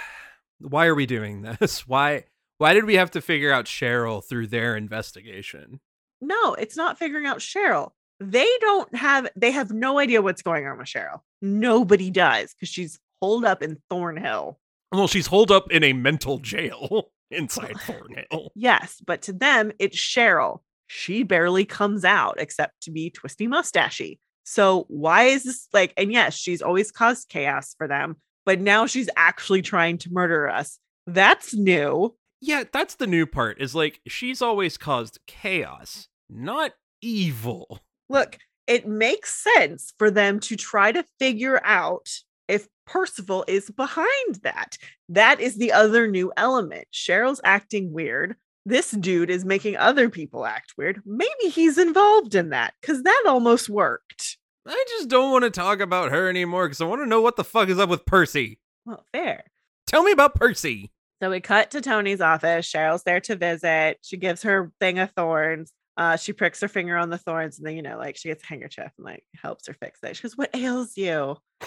Why are we doing this? Why why did we have to figure out Cheryl through their investigation? No, it's not figuring out Cheryl. They don't have, they have no idea what's going on with Cheryl. Nobody does because she's holed up in Thornhill. Well, she's holed up in a mental jail inside Thornhill. Yes, but to them, it's Cheryl. She barely comes out except to be twisty mustachy. So why is this like, and yes, she's always caused chaos for them, but now she's actually trying to murder us. That's new. Yeah, that's the new part. Is like she's always caused chaos, not evil. Look, it makes sense for them to try to figure out if Percival is behind that. That is the other new element. Cheryl's acting weird. This dude is making other people act weird. Maybe he's involved in that because that almost worked. I just don't want to talk about her anymore because I want to know what the fuck is up with Percy. Well, fair. Tell me about Percy. So we cut to Toni's office. Cheryl's there to visit. She gives her thing of thorns. Uh, she pricks her finger on the thorns, and then you know, like she gets a handkerchief and like helps her fix it. She goes, "What ails you?"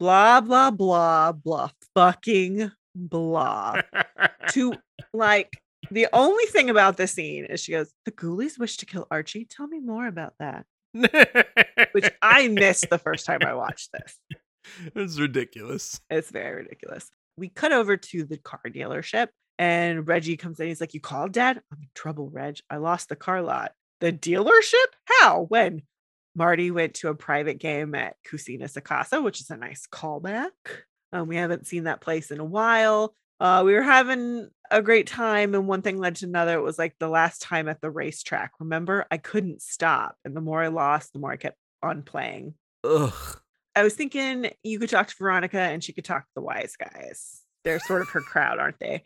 blah blah blah blah fucking blah. to like the only thing about this scene is she goes, "The ghoulies wish to kill Archie. Tell me more about that." Which I missed the first time I watched this. It's ridiculous. It's very ridiculous. We cut over to the car dealership and Reggie comes in. He's like, You called dad? I'm in trouble, Reg. I lost the car lot. The dealership? How? When? Marty went to a private game at Cusina Sacasa, which is a nice callback. Um, we haven't seen that place in a while. Uh, we were having a great time, and one thing led to another. It was like the last time at the racetrack. Remember, I couldn't stop. And the more I lost, the more I kept on playing. Ugh. I was thinking you could talk to Veronica and she could talk to the wise guys. They're sort of her crowd, aren't they?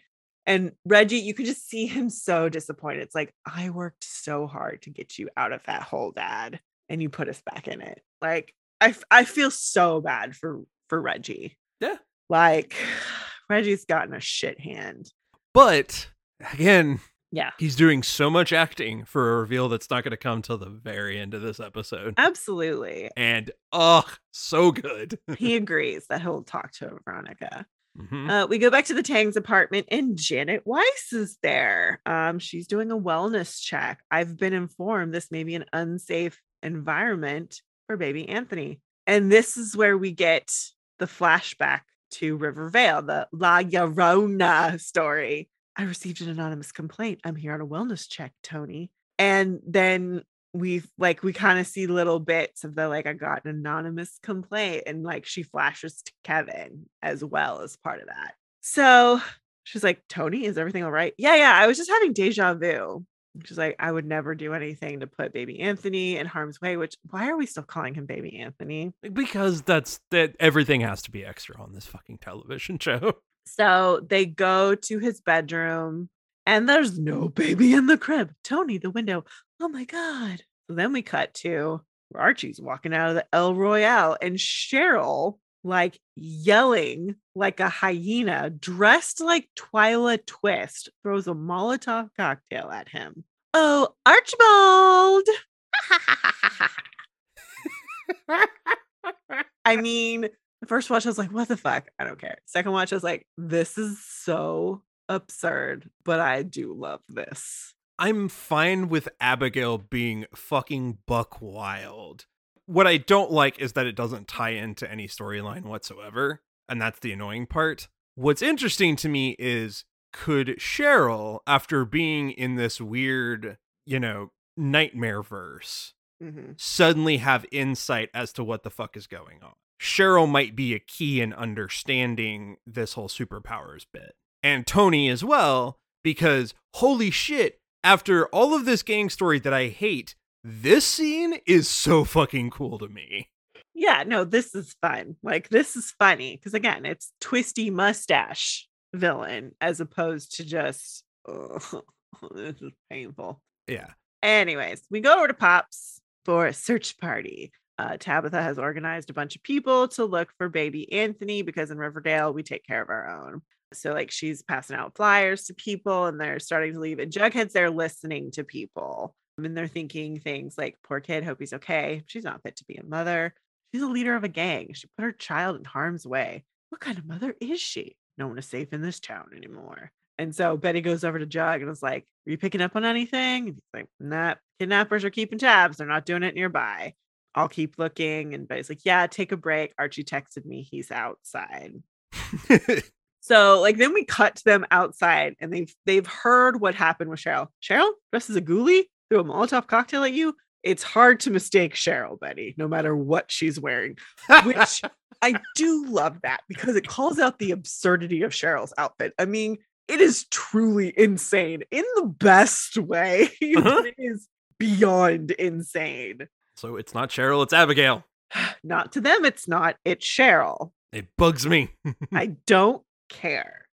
And Reggie, you could just see him so disappointed. It's like, I worked so hard to get you out of that hole, dad, and you put us back in it. Like, I, I feel so bad for for Reggie. Yeah. Like, Reggie's gotten a shit hand. But again, Yeah, he's doing so much acting for a reveal that's not going to come till the very end of this episode. absolutely. And ugh, so good. He agrees that he'll talk to Veronica. Mhm. Uh, we go back to the Tangs apartment and Janet Weiss is there. Um, she's doing a wellness check. I've been informed this may be an unsafe environment for baby Anthony. And this is where we get the flashback to Rivervale, the La Llorona story. I received an anonymous complaint. I'm here on a wellness check, Toni. And then we've like we kind of see little bits of the like I got an anonymous complaint and like she flashes to Kevin as well as part of that. So she's like, Toni, is everything all right? Yeah, yeah. I was just having deja vu. She's like, I would never do anything to put baby Anthony in harm's way, which why are we still calling him baby Anthony? Because that's that everything has to be extra on this fucking television show. So they go to his bedroom and there's no baby in the crib. Toni, the window. Oh my God. Then we cut to Archie's walking out of the El Royale and Cheryl, like yelling like a hyena, dressed like Twyla Twist, throws a Molotov cocktail at him. Oh, Archibald. I mean, the first watch, I was like, what the fuck? I don't care. Second watch, I was like, this is so absurd, but I do love this. I'm fine with Abigail being fucking buck wild. What I don't like is that it doesn't tie into any storyline whatsoever, and that's the annoying part. What's interesting to me is could Cheryl, after being in this weird, you know, nightmare verse, Mm-hmm. suddenly have insight as to what the fuck is going on? Cheryl might be a key in understanding this whole superpowers bit. And Toni as well, because holy shit, after all of this gang story that I hate, this scene is so fucking cool to me. Yeah, no, this is fun. Like, this is funny because, again, it's twisty mustache villain as opposed to just, oh, this is painful. Yeah. Anyways, we go over to Pops for a search party. Uh, Tabitha has organized a bunch of people to look for baby Anthony because in Riverdale, we take care of our own. So, like, she's passing out flyers to people and they're starting to leave. And Jughead's there listening to people. And they're thinking things like, poor kid, hope he's okay. She's not fit to be a mother. She's a leader of a gang. She put her child in harm's way. What kind of mother is she? No one is safe in this town anymore. And so Betty goes over to Jug and is like, Are you picking up on anything? And he's like, Nah, kidnappers are keeping tabs. They're not doing it nearby. I'll keep looking. And Betty's like, Yeah, take a break. Archie texted me he's outside. So like then we cut to them outside and they've they've heard what happened with Cheryl. Cheryl dressed as a ghoulie, threw a Molotov cocktail at you. It's hard to mistake Cheryl, Betty, no matter what she's wearing. Which I do love that because it calls out the absurdity of Cheryl's outfit. I mean, it is truly insane in the best way. Uh-huh. it is beyond insane. so it's not Cheryl, it's Abigail. Not to them, it's not. It's Cheryl. It bugs me. I don't care.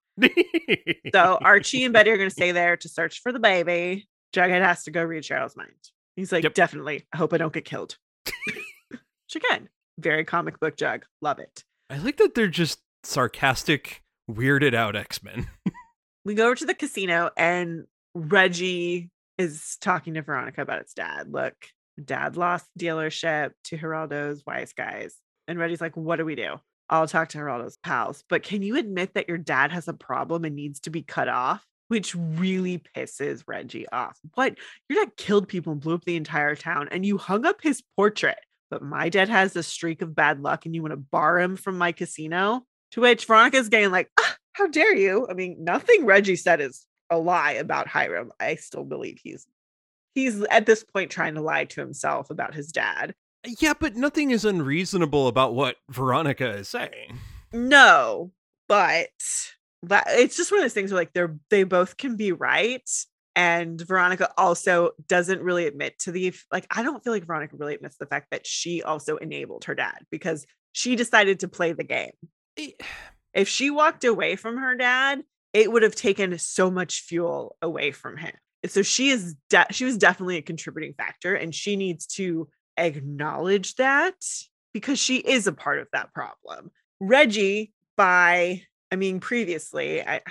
So Archie and Betty are going to stay there to search for the baby. Jughead has to go read Cheryl's mind. He's like, Yep. definitely. I hope I don't get killed. Which again, very comic book Jug. Love it. I like that they're just sarcastic, weirded out X Men. We go over to the casino and Reggie is talking to Veronica about its dad. Look, dad lost dealership to Geraldo's wise guys. And Reggie's like, what do we do? I'll talk to Geraldo's pals. But can you admit that your dad has a problem and needs to be cut off? Which really pisses Reggie off. What? Your dad killed people and blew up the entire town and you hung up his portrait. But my dad has a streak of bad luck and you want to bar him from my casino? To which Veronica's getting like, "Ah, how dare you? I mean, nothing Reggie said is a lie about Hiram. I still believe he's he's at this point trying to lie to himself about his dad. Yeah, but nothing is unreasonable about what Veronica is saying. No, but that it's just one of those things where like they're they both can be right. And Veronica also doesn't really admit to the like I don't feel like Veronica really admits the fact that she also enabled her dad because she decided to play the game. Eh, if she walked away from her dad, it would have taken so much fuel away from him. So she is de- she was definitely a contributing factor and she needs to acknowledge that because she is a part of that problem. Reggie by I mean previously I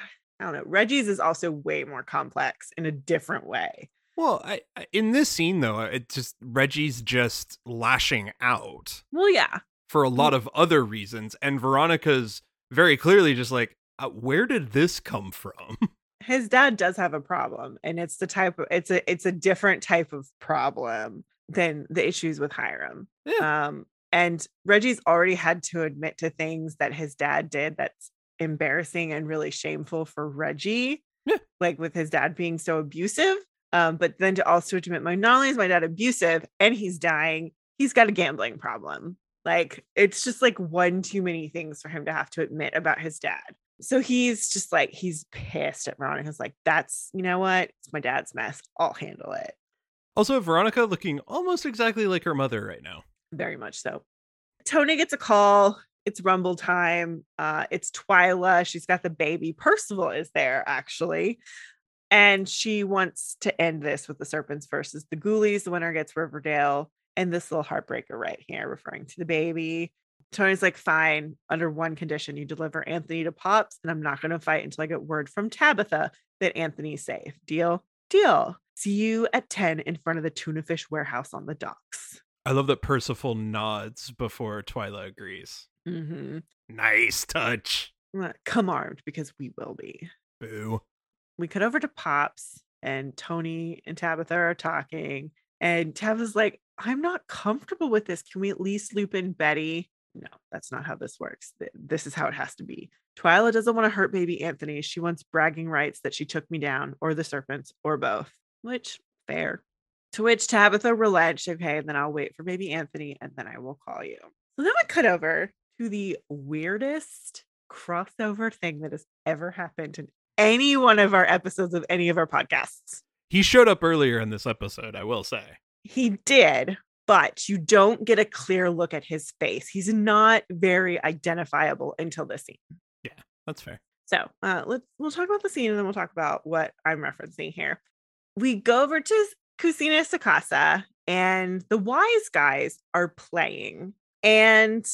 I don't know. Reggie's is also way more complex in a different way. Well, I, in this scene though, it just Reggie's just lashing out Well, yeah. for a lot of other reasons, and Veronica's very clearly just like, uh, where did this come from? his dad does have a problem and it's the type of it's a it's a different type of problem than the issues with Hiram. Um and Reggie's already had to admit to things that his dad did that's embarrassing and really shameful for Reggie. Yeah. Like with his dad being so abusive. Um, but then to also admit my not only is my dad abusive and he's dying, he's got a gambling problem. Like it's just like one too many things for him to have to admit about his dad. So he's just like he's pissed at Veronica's like, that's you know what? It's my dad's mess. I'll handle it. Also, Veronica looking almost exactly like her mother right now. Very much so. Toni gets a call. It's rumble time. Uh, it's Twyla. She's got the baby. Percival is there actually. And she wants to end this with the serpents versus the ghoulies. The winner gets Riverdale. And this little heartbreaker right here, referring to the baby. Toni's like, fine, under one condition, you deliver Anthony to Pops, and I'm not going to fight until I get word from Tabitha that Anthony's safe. Deal? Deal. See you at 10 in front of the tuna fish warehouse on the docks. I love that Percival nods before Twyla agrees. Mm-hmm. Nice touch. Come armed because we will be. Boo. We cut over to Pops, and Toni and Tabitha are talking. And Tabitha's like, I'm not comfortable with this. Can we at least loop in Betty? No, that's not how this works. This is how it has to be. Twyla doesn't want to hurt baby Anthony. She wants bragging rights that she took me down, or the serpents, or both, which fair. To which Tabitha relents, okay, and then I'll wait for maybe Anthony and then I will call you. So then we cut over to the weirdest crossover thing that has ever happened in any one of our episodes of any of our podcasts. He showed up earlier in this episode, I will say. He did, but you don't get a clear look at his face. He's not very identifiable until this scene. Yeah, that's fair. So uh, let's we'll talk about the scene and then we'll talk about what I'm referencing here. We go over to Kusina Sakasa and the wise guys are playing, and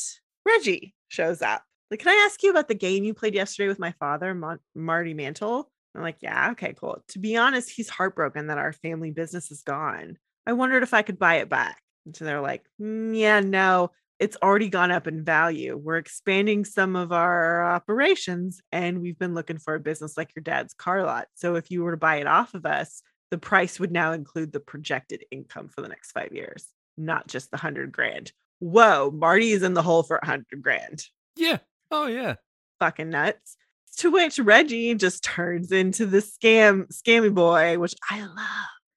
Reggie shows up like, can I ask you about the game you played yesterday with my father, Mon- Marty Mantle? I'm like, yeah, okay, cool. To be honest, he's heartbroken that our family business is gone. I wondered if I could buy it back. And so they're like, mm, yeah, no, it's already gone up in value. We're expanding some of our operations and we've been looking for a business like your dad's car lot. So if you were to buy it off of us, the price would now include the projected income for the next five years, not just the hundred grand. Whoa, Marty is in the hole for a hundred grand. Yeah, Oh yeah. Fucking nuts. To which Reggie just turns into the scam scammy boy, which I love.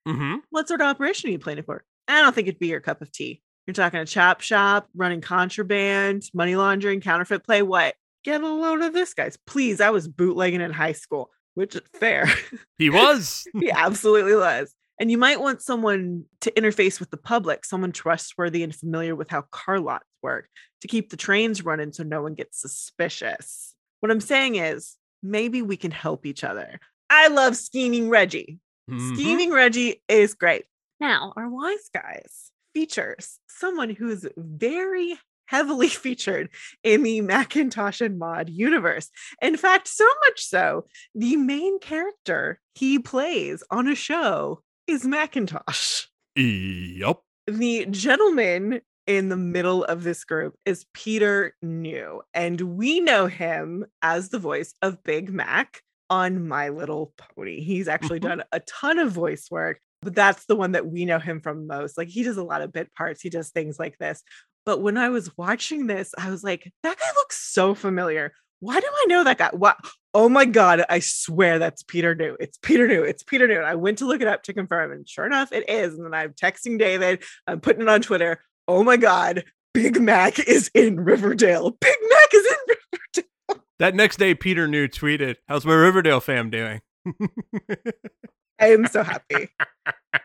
Mm-hmm. What sort of operation are you planning for? I don't think it'd be your cup of tea. You're talking a chop shop, running contraband, money laundering, counterfeit play. What? Get a load of this, guys. Please. I was bootlegging in high school, which is fair. He was. he absolutely was. And you might want someone to interface with the public, someone trustworthy and familiar with how car lots work to keep the trains running so no one gets suspicious. What I'm saying is maybe we can help each other. I love scheming Reggie. Mm-hmm. Scheming Reggie is great. Now, our wise guys features someone who is very heavily featured in the Macintosh and Maud universe. In fact, so much so, the main character he plays on a show is Macintosh. Yep. The gentleman in the middle of this group is Peter New, and we know him as the voice of Big Mac on My Little Pony. He's actually mm-hmm. done a ton of voice work, but that's the one that we know him from most. Like he does a lot of bit parts, he does things like this. But when I was watching this, I was like, that guy looks so familiar. Why do I know that guy? What? Oh my God, I swear that's Peter New. It's Peter New. It's Peter New. And I went to look it up to confirm, and sure enough, it is. And then I'm texting David, I'm putting it on Twitter. Oh my God, Big Mac is in Riverdale. Big Mac is in Riverdale. That next day, Peter New tweeted, How's my Riverdale fam doing? I am so happy.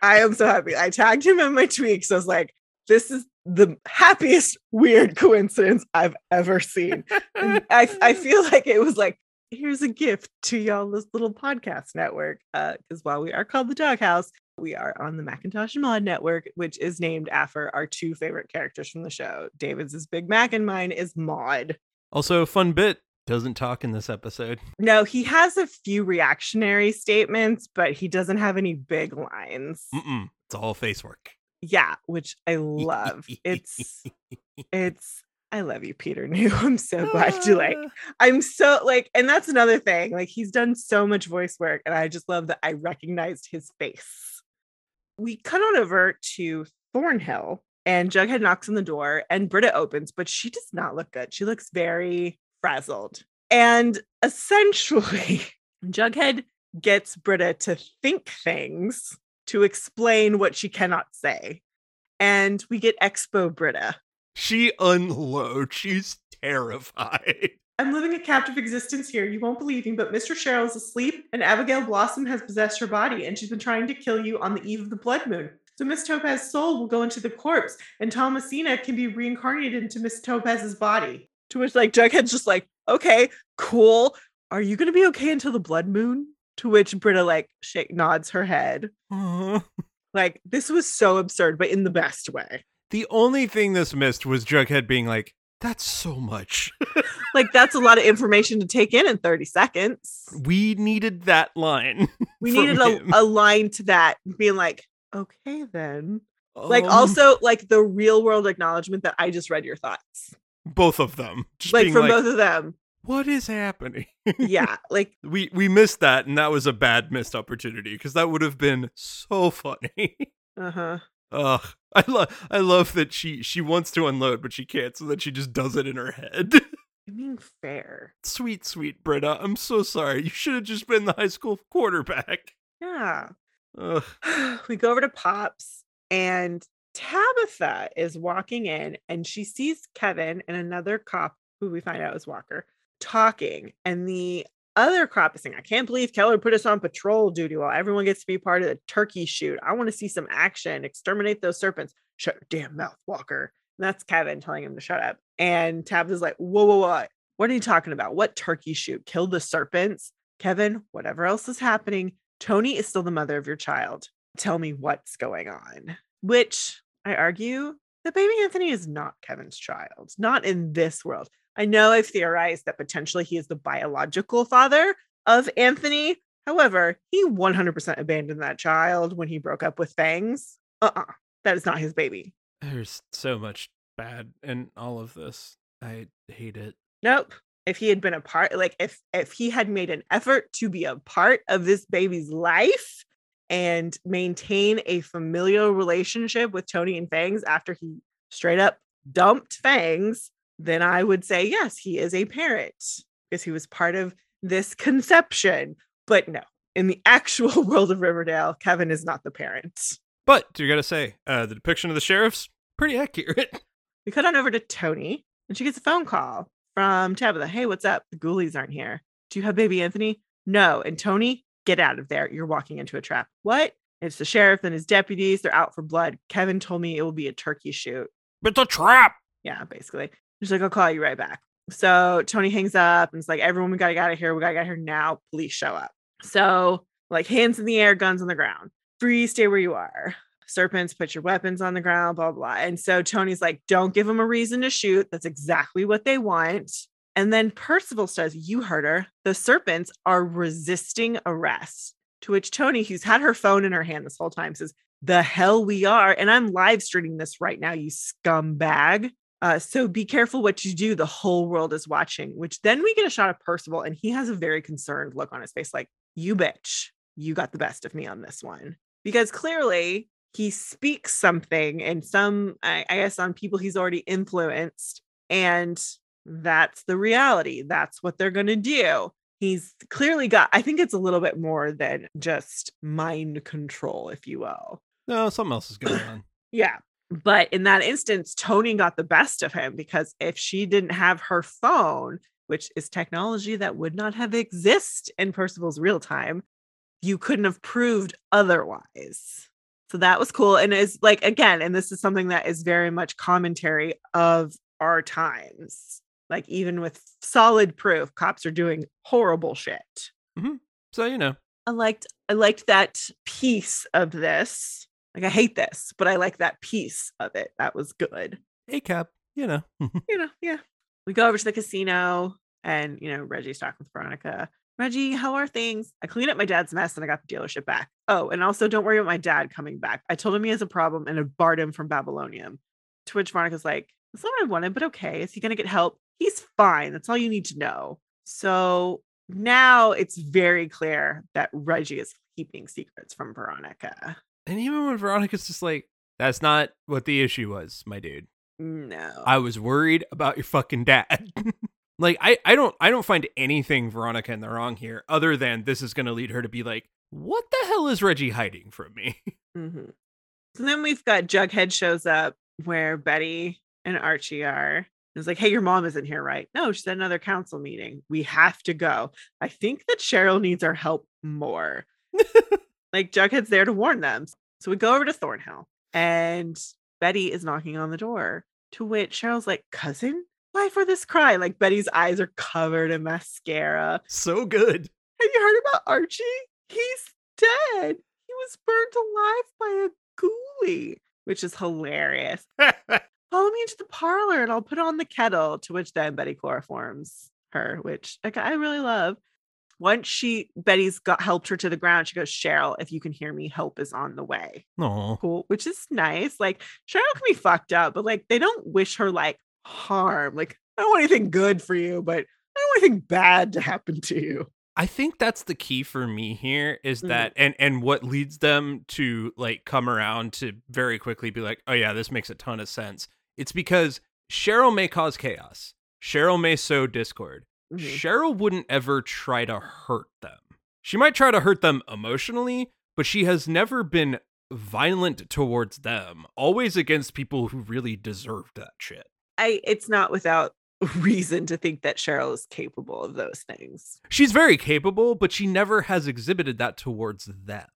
I am so happy. I tagged him in my tweets. I was like, this is the happiest weird coincidence I've ever seen. I, I feel like it was like, here's a gift to y'all, this little podcast network. Because uh, while we are called the Doghouse, we are on the Macintosh and Maud Network, which is named after our two favorite characters from the show. David's is Big Mac, and mine is Maud. Also, fun bit doesn't talk in this episode. No, he has a few reactionary statements, but he doesn't have any big lines. Mm-mm. It's all face work yeah which i love. It's it's i love you peter new. I'm so glad to like ah. i'm so like and that's another thing like he's done so much voice work and i just love that i recognized his face. We cut on over to thornhill and jughead knocks on the door and britta opens but she does not look good. She looks very frazzled. And essentially jughead gets britta to think things to explain what she cannot say. And we get Expo Britta. She unloads. She's terrified. I'm living a captive existence here. You won't believe me, but Mr. Cheryl is asleep and Abigail Blossom has possessed her body and she's been trying to kill you on the eve of the blood moon. So Miss Topaz's soul will go into the corpse and Thomasina can be reincarnated into Miss Topaz's body. To which like Jughead's just like, okay, cool. Are you gonna be okay until the blood moon? To which Britta like shake nods her head. Like this was so absurd, but in the best way. The only thing this missed was Jughead being like, "That's so much." like that's a lot of information to take in in 30 seconds. We needed that line. We needed a, a line to that being like, okay, then. Like, Um, also, like the real world acknowledgement that I just read your thoughts, both of them. Just like from like, both of them. What is happening? Yeah. Like, we we missed that, and that was a bad missed opportunity because that would have been so funny. uh huh. Ugh, I love I love that she she wants to unload, but she can't, so that she just does it in her head. I mean, fair. sweet, sweet Britta, I'm so sorry. You should have just been the high school quarterback. Yeah. Ugh. we go over to Pops, and Tabitha is walking in and she sees Kevin and another cop, who we find out is Walker, talking. And the other cop is saying, I can't believe Keller put us on patrol duty while everyone gets to be part of the turkey shoot. I want to see some action, exterminate those serpents. Shut your damn mouth, Walker. And that's Kevin telling him to shut up. And Tabitha's is like, Whoa, whoa, whoa. What are you talking about? What turkey shoot? Kill the serpents? Kevin, whatever else is happening, Toni is still the mother of your child. Tell me what's going on. Which I argue that baby Anthony is not Kevin's child, not in this world. I know I've theorized that potentially he is the biological father of Anthony. However, he 100% abandoned that child when he broke up with Fangs. Uh uh That is not his baby. There's so much bad in all of this. I hate it. Nope. If he had been a part, like if if he had made an effort to be a part of this baby's life and maintain a familial relationship with Toni and Fangs after he straight up dumped Fangs, then I would say yes, he is a parent because he was part of this conception. But no, in the actual world of Riverdale, Kevin is not the parent. But you gotta say, uh, the depiction of the sheriff's pretty accurate. We cut on over to Toni and she gets a phone call from Tabitha. Hey, what's up? The ghoulies aren't here. Do you have baby Anthony? No. And Toni, get out of there. You're walking into a trap. What? It's the sheriff and his deputies. They're out for blood. Kevin told me it will be a turkey shoot. It's a trap. Yeah, basically. She's like, I'll call you right back. So Toni hangs up and it's like, everyone, we gotta get out of here. We gotta get here now. Police show up. So, like, hands in the air, guns on the ground. Freeze, stay where you are. Serpents, put your weapons on the ground, blah, blah. And so Toni's like, don't give them a reason to shoot. That's exactly what they want. And then Percival says, You heard her. The serpents are resisting arrest. To which Toni, who's had her phone in her hand this whole time, says, The hell we are. And I'm live streaming this right now, you scumbag. Uh, so be careful what you do. The whole world is watching, which then we get a shot of Percival, and he has a very concerned look on his face, like, You bitch, you got the best of me on this one. Because clearly he speaks something and some, I, I guess, on people he's already influenced. And that's the reality. That's what they're going to do. He's clearly got, I think it's a little bit more than just mind control, if you will. No, something else is going on. Yeah. But in that instance, Toni got the best of him because if she didn't have her phone, which is technology that would not have exist in Percival's real time, you couldn't have proved otherwise. So that was cool. And is like, again, and this is something that is very much commentary of our times. Like, even with solid proof, cops are doing horrible shit. Mm-hmm. So you know, I liked I liked that piece of this. Like I hate this, but I like that piece of it. That was good. a cap. You know, You know, yeah. We go over to the casino and you know, Reggie's talking with Veronica. Reggie, how are things? I cleaned up my dad's mess and I got the dealership back. Oh, and also don't worry about my dad coming back. I told him he has a problem and I barred him from Babylonium. To which Veronica's like, That's not what I wanted, but okay. Is he gonna get help? He's fine. That's all you need to know. So now it's very clear that Reggie is keeping secrets from Veronica. And even when Veronica's just like, "That's not what the issue was, my dude. No. I was worried about your fucking dad." like, I I don't I don't find anything Veronica in the wrong here, other than this is going to lead her to be like, "What the hell is Reggie hiding from me?" Mhm. So then we've got Jughead shows up where Betty and Archie are. It's like, hey, your mom isn't here, right? No, she's at another council meeting. We have to go. I think that Cheryl needs our help more. like Jughead's there to warn them. So we go over to Thornhill and Betty is knocking on the door. To which Cheryl's like, cousin, why for this cry? Like Betty's eyes are covered in mascara. so good. Have you heard about Archie? He's dead. He was burned alive by a ghoulie, which is hilarious. Follow me into the parlor and I'll put on the kettle. To which then Betty chloroforms her, which like, I really love. Once she Betty's got helped her to the ground, she goes, Cheryl, if you can hear me, help is on the way. No. Cool, which is nice. Like Cheryl can be fucked up, but like they don't wish her like harm. Like, I don't want anything good for you, but I don't want anything bad to happen to you. I think that's the key for me here is Mhm. that and and what leads them to like come around to very quickly be like, "Oh yeah, this makes a ton of sense." It's because Cheryl may cause chaos. Cheryl may sow discord. Mhm. Cheryl wouldn't ever try to hurt them. She might try to hurt them emotionally, but she has never been violent towards them, always against people who really deserved that shit. I it's not without reason to think that Cheryl is capable of those things. She's very capable, but she never has exhibited that towards them.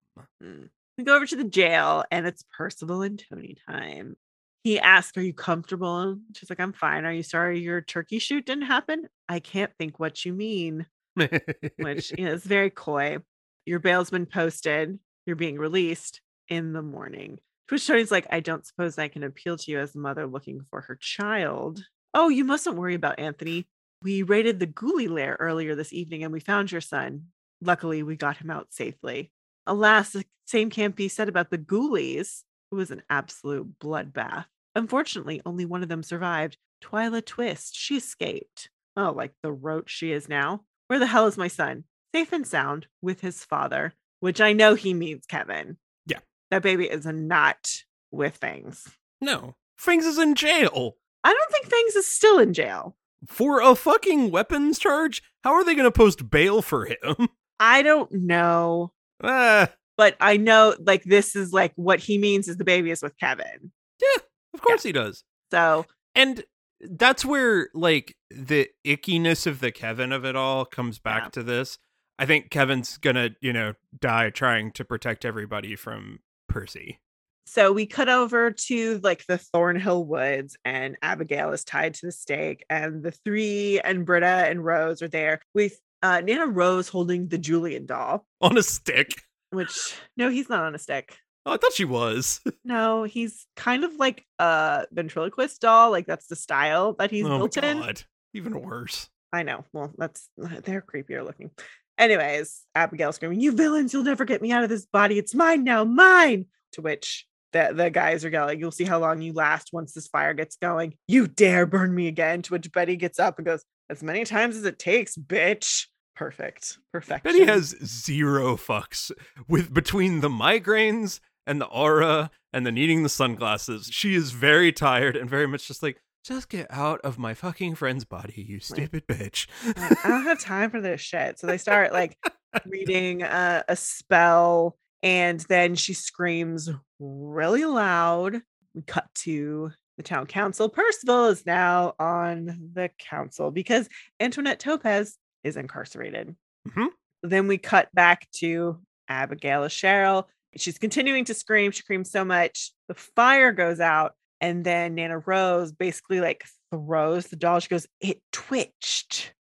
Mm. We go over to the jail and it's Percival and Toni time. He asks, Are you comfortable? And She's like, I'm fine. Are you sorry your turkey shoot didn't happen? I can't think what you mean. Which you know, is very coy. Your bail's been posted. You're being released in the morning. To which Toni's like, I don't suppose I can appeal to you as a mother looking for her child. Oh, you mustn't worry about Anthony. We raided the Ghoulie lair earlier this evening and we found your son. Luckily, we got him out safely. Alas, the same can't be said about the Ghoulies. It was an absolute bloodbath. Unfortunately, only one of them survived. Twyla Twist. She escaped. Oh, like the roach she is now. Where the hell is my son? Safe and sound with his father, which I know he means Kevin. Yeah. That baby is not with Fangs. no. Fangs is in jail I don't think Fangs is still in jail. for a fucking weapons charge. How are they going to post bail for him? I don't know. Ah, But I know like this is like what he means is the baby is with Kevin. Yeah, of course he does. So And that's where like the ickiness of the Kevin of it all comes back Yeah. to this. I think Kevin's gonna, you know, die trying to protect everybody from Percy. so we cut over to like the Thornhill Woods, and Abigail is tied to the stake, and the three and Britta and Rose are there with uh, Nana Rose holding the Julian doll. On a stick. Which no, he's not on a stick. Oh, I thought she was. No, he's kind of like a ventriloquist doll. Like that's the style that he's oh built in. god. Even worse. I know. Well, that's they're creepier looking. Anyways, Abigail screaming, "You villains! You'll never get me out of this body. It's mine now, mine!" To which the the guys are yelling, "You'll see how long you last once this fire gets going. You dare burn me again!" To which Betty gets up and goes, "As many times as it takes, bitch." Perfect. Perfect. Betty has zero fucks with between the migraines and the aura and the needing the sunglasses. She is very tired and very much just like, just get out of my fucking friend's body, you stupid bitch. I don't have time for this shit. So they start like reading a, a spell, and then she screams really loud. We cut to the town council. Percival is now on the council because Antoinette Topaz is incarcerated. Mhm. Then we cut back to Abigail as Cheryl. She's continuing to scream. She screams so much. The fire goes out. And then Nana Rose basically like throws the doll. She goes, It twitched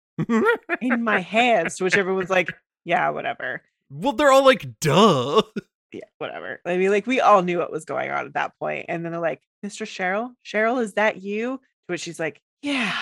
in my hands, to which everyone's like, yeah, whatever. well, they're all like, duh. Yeah, whatever. I mean, like, we all knew what was going on at that point. And then they're like, Mr. Cheryl, Cheryl, is that you? To which she's like, Yeah,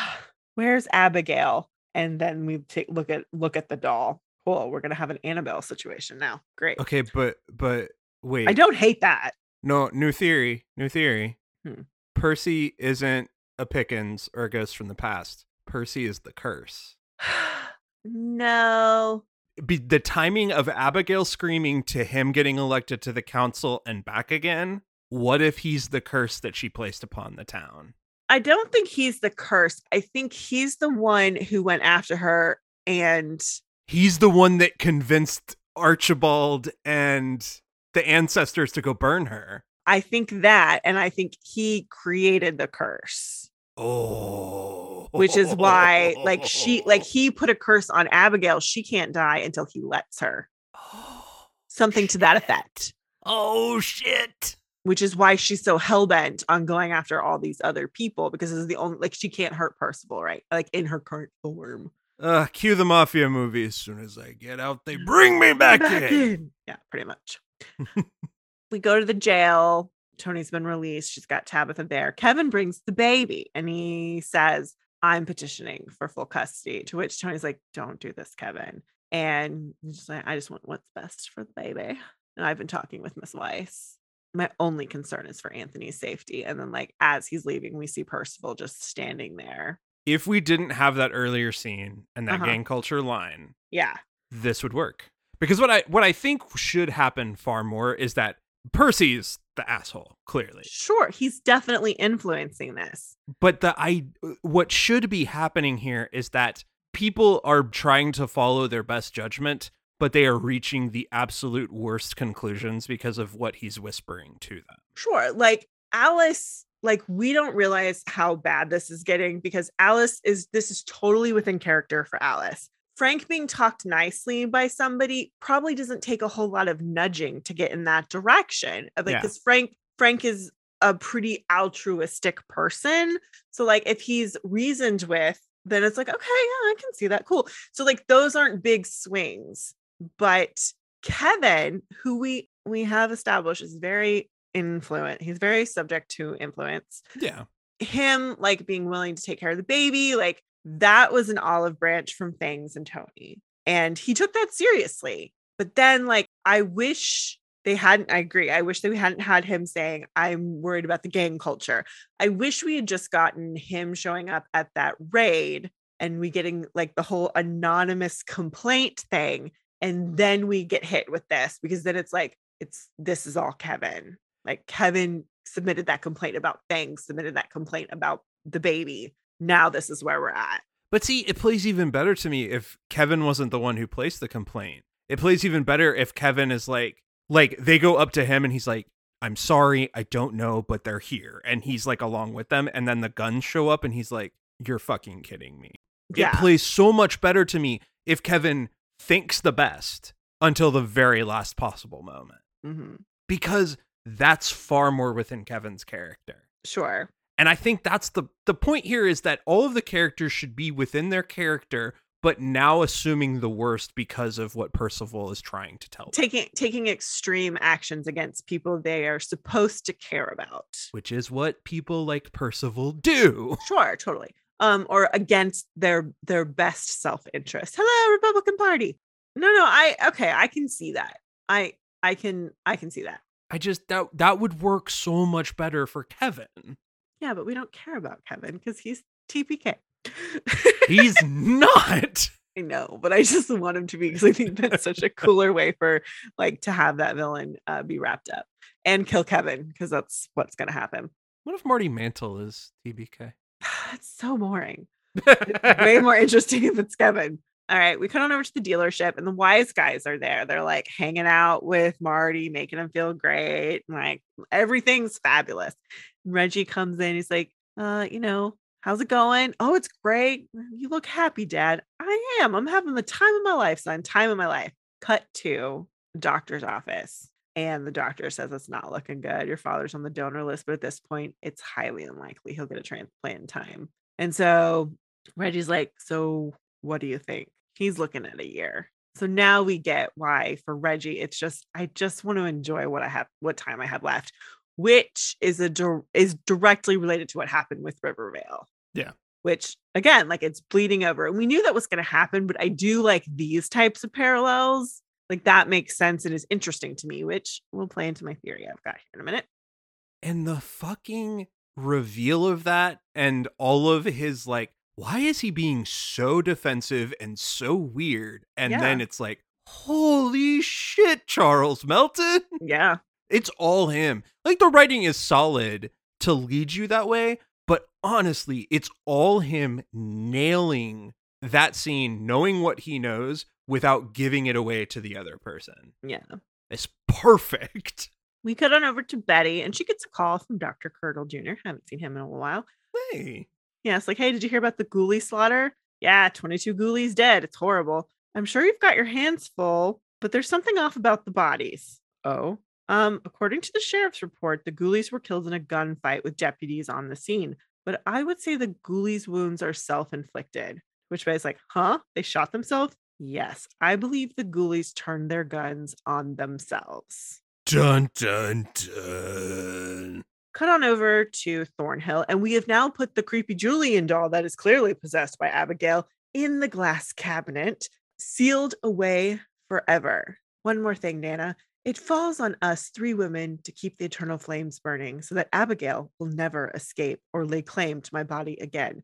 where's Abigail? And then we take look at look at the doll. Cool. We're gonna have an Annabelle situation now. Great. Okay, but but wait. I don't hate that. No, new theory. New theory. Hmm. Percy isn't a Pickens or a ghost from the past. Percy is the curse. no. Be the timing of Abigail screaming to him getting elected to the council and back again. What if he's the curse that she placed upon the town? I don't think he's the curse. I think he's the one who went after her and He's the one that convinced Archibald and the ancestors to go burn her. I think that, and I think he created the curse, Oh. which is why, like, she, like, he put a curse on Abigail. She can't die until he lets her. Oh, Something to that effect, Oh shit. Which is why she's so hell bent on going after all these other people because this is the only, like, she can't hurt Percival, right? Like, in her current form. Uh, cue the mafia movie. As soon as I get out, they bring me back, in. Yeah, pretty much. we go to the jail. Toni's been released. She's got Tabitha there. Kevin brings the baby and he says, I'm petitioning for full custody. To which Toni's like, Don't do this, Kevin. And he's like, I just want what's best for the baby. And I've been talking with Miss Weiss. My only concern is for Anthony's safety. And then, like, as he's leaving, we see Percival just standing there. If we didn't have that earlier scene and that Uh-huh. gang culture line, Yeah. this would work. Because what I what I think should happen far more is that Percy's the asshole, clearly. Sure. He's definitely influencing this. But the I what should be happening here is that people are trying to follow their best judgment, but they are reaching the absolute worst conclusions because of what he's whispering to them. Sure. Like Alice, like we don't realize how bad this is getting because Alice is this is totally within character for Alice. Frank being talked nicely by somebody probably doesn't take a whole lot of nudging to get in that direction. Like Yeah. because Frank Frank is a pretty altruistic person. So like if he's reasoned with, then it's like, okay, yeah, I can see that. Cool. So like those aren't big swings. But Kevin, who we we have established is very influent. He's very subject to influence. Yeah. Him like being willing to take care of the baby, like that was an olive branch from Fangs and Toni. And he took that seriously. But then like I wish they hadn't I agree. I wish that we hadn't had him saying I'm worried about the gang culture. I wish we had just gotten him showing up at that raid and we getting like the whole anonymous complaint thing and then we get hit with this because then it's like it's this is all Kevin. Like Kevin submitted that complaint about things submitted that complaint about the baby. Now this is where we're at. But see, it plays even better to me if Kevin wasn't the one who placed the complaint. It plays even better if Kevin is like, like they go up to him and he's like, "I'm sorry, I don't know, but they're here," and he's like along with them, and then the guns show up and he's like, "You're fucking kidding me." Yeah. It plays so much better to me if Kevin thinks the best until the very last possible moment, Mhm. because that's far more within Kevin's character. Sure. And I think that's the the point here is that all of the characters should be within their character, but now assuming the worst because of what Percival is trying to tell them, Taking taking extreme actions against people they are supposed to care about. which is what people like Percival do. Sure, totally. Um, or against their their best self-interest. Hello, Republican Party. No, no, I okay, I can see that. I I can I can see that. I just that that would work so much better for Kevin. Yeah, but we don't care about Kevin because he's TBK. He's not. I know, but I just want him to be because I think that's such a cooler way for like to have that villain uh, be wrapped up and kill Kevin because that's what's gonna happen. What if Marty Mantle is TBK? It's so boring. It's way more interesting if it's Kevin. All right, we cut on over to the dealership, and the wise guys are there. They're like hanging out with Marty, making him feel great. Like everything's fabulous. Reggie comes in. He's like, uh, you know, how's it going? Oh, it's great. You look happy, Dad. I am. I'm having the time of my life, son. Time of my life. Cut to doctor's office. And the doctor says it's not looking good. Your father's on the donor list, but at this point, it's highly unlikely he'll get a transplant in time. And so Reggie's like, So what do you think? He's looking at a year. So now we get why for Reggie, it's just, I just want to enjoy what I have, what time I have left, which is a is directly related to what happened with Rivervale. Yeah. Which again, like it's bleeding over. And we knew that was going to happen, but I do like these types of parallels. Like that makes sense and is interesting to me, which will play into my theory I've got here in a minute. And the fucking reveal of that and all of his like, why is he being so defensive and so weird? And then it's like, holy shit, Charles Melton. Yeah. It's all him. Like the writing is solid to lead you that way, but honestly, it's all him nailing that scene, knowing what he knows without giving it away to the other person. Yeah. It's perfect. We cut on over to Betty and she gets a call from Dr. Curdle Jr. Haven't seen him in a while. Hey. Yeah, it's like, hey, did you hear about the ghoulie slaughter? Yeah, 22 ghoulies dead. It's horrible. I'm sure you've got your hands full, but there's something off about the bodies. Oh. Um, according to the sheriff's report, the ghoulies were killed in a gunfight with deputies on the scene. But I would say the ghoulies' wounds are self-inflicted. Which way is like, huh? They shot themselves? Yes, I believe the ghoulies turned their guns on themselves. Dun dun dun. Cut on over to Thornhill, and we have now put the creepy Julian doll that is clearly possessed by Abigail in the glass cabinet, sealed away forever. One more thing, Nana. It falls on us three women to keep the eternal flames burning so that Abigail will never escape or lay claim to my body again.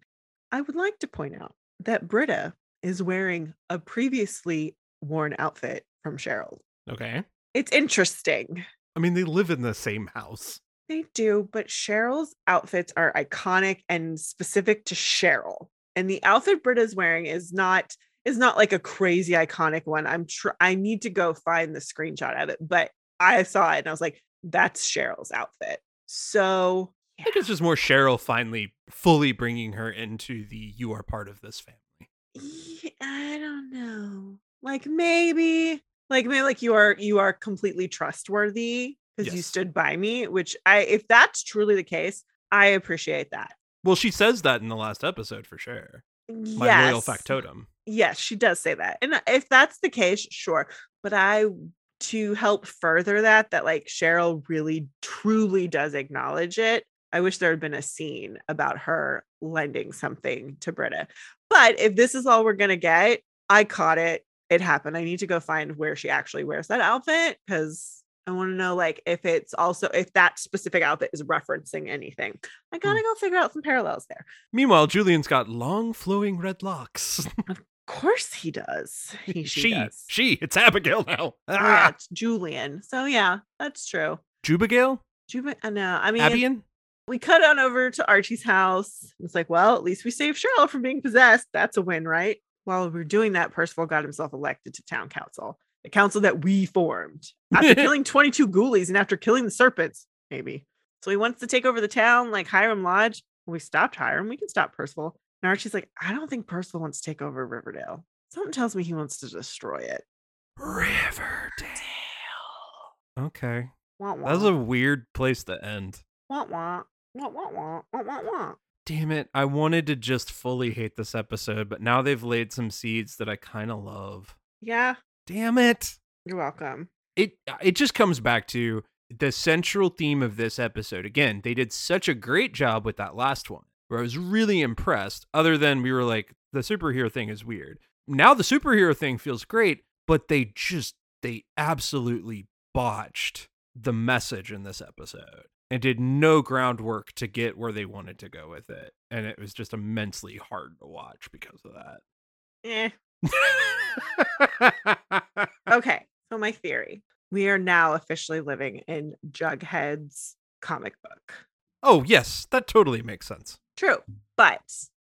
I would like to point out that Britta is wearing a previously worn outfit from Cheryl. Okay. It's interesting. I mean, they live in the same house. They do, but Cheryl's outfits are iconic and specific to Cheryl. And the outfit Britta's wearing is not is not like a crazy iconic one. I'm tr- I need to go find the screenshot of it, but I saw it and I was like, that's Cheryl's outfit. So I think it's just more Cheryl finally fully bringing her into the you are part of this family. I don't know. Like maybe, like maybe, like you are you are completely trustworthy because you stood by me. Which I, if that's truly the case, I appreciate that. Well, she says that in the last episode for sure. My yes. loyal factotum. Yes, she does say that. And uh, if that's the case, sure. But I to help further that that like Cheryl really truly does acknowledge it. I wish there had been a scene about her lending something to Britta. But if this is all we're going to get, I caught it. It happened. I need to go find where she actually wears that outfit cuz I want to know like if it's also if that specific outfit is referencing anything. I got to go figure out some parallels there. Meanwhile, Julian's got long flowing red locks. Of course he does. He she, she, does. she, it's Abigail now. Oh, yeah, Ah! it's Julian. So yeah, that's true. Jubigail? Julian, I know. I mean, Abian? We cut on over to Archie's house. It's like, well, at least we saved Cheryl from being possessed. That's a win, right? While we are doing that, Percival got himself elected to town council, the council that we formed after killing 22 ghoulies and after killing the serpents, maybe. So he wants to take over the town like Hiram Lodge. We stopped Hiram. We can stop Percival. And Archie's like, I don't think Percival wants to take over Riverdale. Something tells me he wants to destroy it. Riverdale. Okay. Wah, wah. That was a weird place to end. wah, wah, wah, wah, wah, wah, wah, wah. Damn it. I wanted to just fully hate this episode, but now they've laid some seeds that I kind of love. Yeah, Damn it. you're welcome. It uh, it just comes back to the central theme of this episode. Again, they did such a great job with that last one. Where I was really impressed other than we were like the superhero thing is weird. Now the superhero thing feels great, but they just they absolutely botched the message in this episode and did no groundwork to get where they wanted to go with it. And it was just immensely hard to watch because of Eh. that. Okay, so my theory: we are now officially living in Jughead's comic book. oh, yes, that totally makes sense. True, but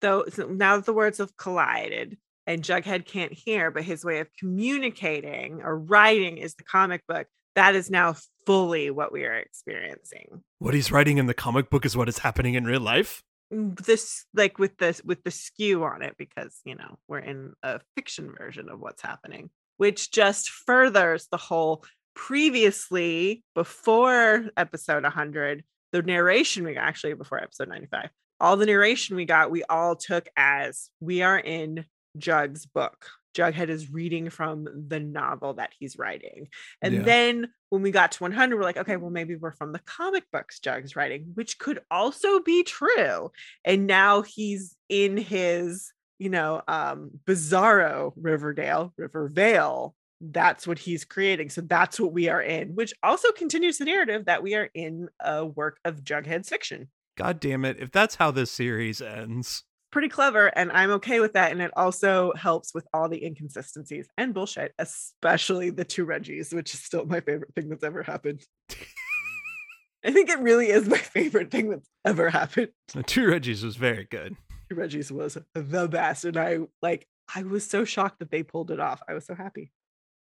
though so now that the words have collided and Jughead can't hear, but his way of communicating or writing is the comic book. That is now fully what we are experiencing. What he's writing in the comic book is what is happening in real life. Mm, This like with this with the skew on it because you know we're in a fiction version of what's happening, which just furthers the whole previously before episode 100 the narration we got actually before episode 95 all the narration we got we all took as we are in jug's book jughead is reading from the novel that he's writing and Yeah. then when we got to 100 we're like okay well maybe we're from the comic books jug's writing which could also be true and now he's in his you know um bizarro riverdale rivervale that's what he's creating so that's what we are in which also continues the narrative that we are in a work of jughead's fiction God damn it. If that's how this series ends. Pretty clever and i'm okay with that and it also helps with all the inconsistencies and bullshit especially the two reggies which is still my favorite thing that's ever happened i think it really is my favorite thing that's ever happened The two Reggies was very good. Two Reggie's was the best. And I like, I was so shocked that they pulled it off. I was so happy.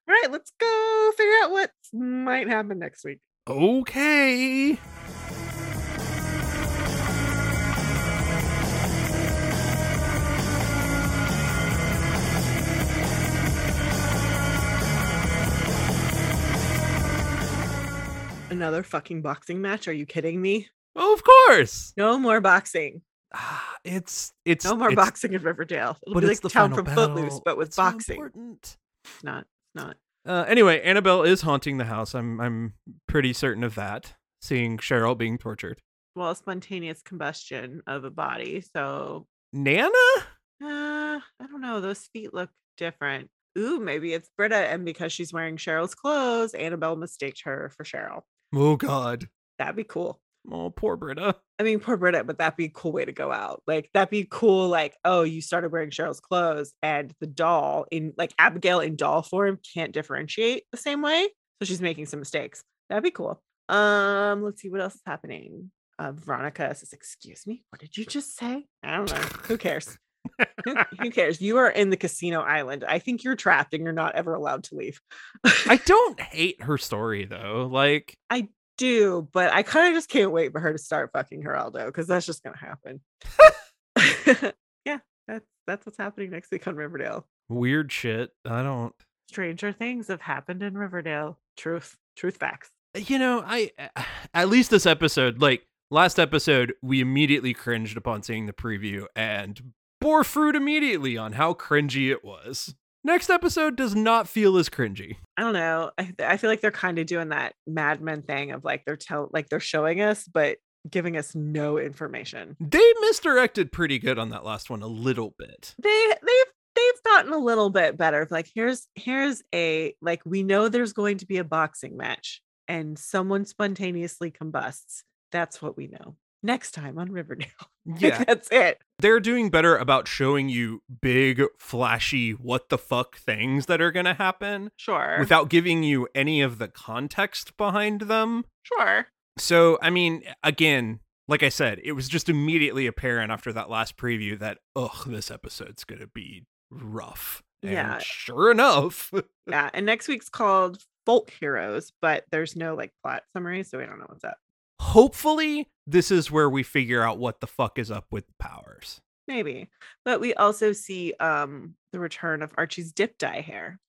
All right, let's go figure out what might happen next week. Okay. Another fucking boxing match. Are you kidding me? Oh, of course. No more boxing. Ah, it's it's No more it's- boxing in Riverdale. It'll but be it's like the Town from Footloose, but with It's so boxing. important. it's not. Not. Uh, anyway, Annabelle is haunting the house. I'm I'm pretty certain of that. Seeing Cheryl being tortured. Well, spontaneous combustion of a body. So, Nana? uh, I don't know. Those feet look different. Ooh, maybe it's Britta, and because she's wearing Cheryl's clothes, Annabelle mistaked her for Cheryl. Oh God. That'd be cool. Oh, poor Britta. I mean, poor Britta, but that'd be a cool way to go out. Like that'd be cool. Like, oh, you started wearing Cheryl's clothes, and the doll in like Abigail in doll form can't differentiate the same way, so she's making some mistakes. That'd be cool. Um, let's see what else is happening. Uh, Veronica says, "Excuse me, what did you just say?" I don't know. Who cares? Who, who cares? You are in the casino island. I think you're trapped, and you're not ever allowed to leave. I don't hate her story though. Like I do, but I kind of just can't wait for her to start fucking Geraldo because that's just gonna happen. yeah, that's that's what's happening next week on Riverdale. weird shit. I don't. Stranger things have happened in Riverdale. Truth, truth facts. Uh, you know, I uh, at least this episode, like last episode, we immediately cringed upon seeing the preview and bore fruit immediately on how cringy it was. Next episode does not feel as cringy. I don't know. I, I feel like they're kind of doing that Mad Men thing of like they're tell like they're showing us, but giving us no information. They misdirected pretty good on that last one a little bit. They they've they've gotten a little bit better. Like here's here's a like we know there's going to be a boxing match and someone spontaneously combusts. That's what we know. Next time on Riverdale. Like, Yeah, that's it. they're doing better about showing you big, flashy, what the fuck things that are going to happen Sure. without giving you any of the context behind them. sure. So, I mean, again, like I said, it was just immediately apparent after that last preview that, ugh, this episode's going to be rough. And Yeah. sure enough, Yeah. And next week's called Folk Heroes, but there's no like plot summary, so we don't know what's up. Hopefully, this is where we figure out what the fuck is up with powers. Maybe. But we also see um the return of Archie's dip dye hair,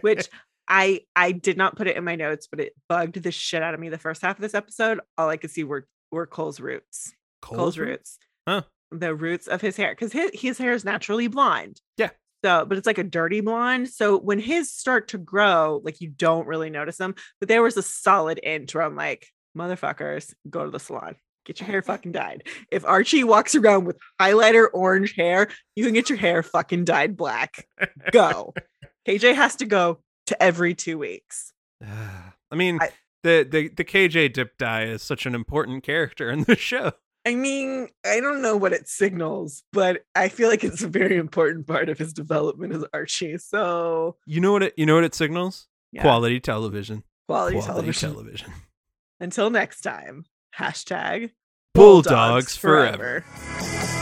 which I I did not put it in my notes, but it bugged the shit out of me the first half of this episode. All I could see were were Cole's roots. Cole's, root? roots. Huh. The roots of his hair. Because his, his hair is naturally blonde. Yeah. So, but it's like a dirty blonde. So when his start to grow, like you don't really notice them. But there was a solid inch where I'm like, motherfuckers, go to the salon. Get your hair fucking dyed. If Archie walks around with highlighter orange hair, you can get your hair fucking dyed black. Go. KJ has to go to every two weeks. I mean, I- the, the the KJ Dip Dye is such an important character in the show. I mean, I don't know what it signals, but I feel like it's a very important part of his development as Archie. So You know what it you know what it signals? yeah, Quality television. quality, Quality television. television. Until next time, hashtag Bulldogs forever. Thanks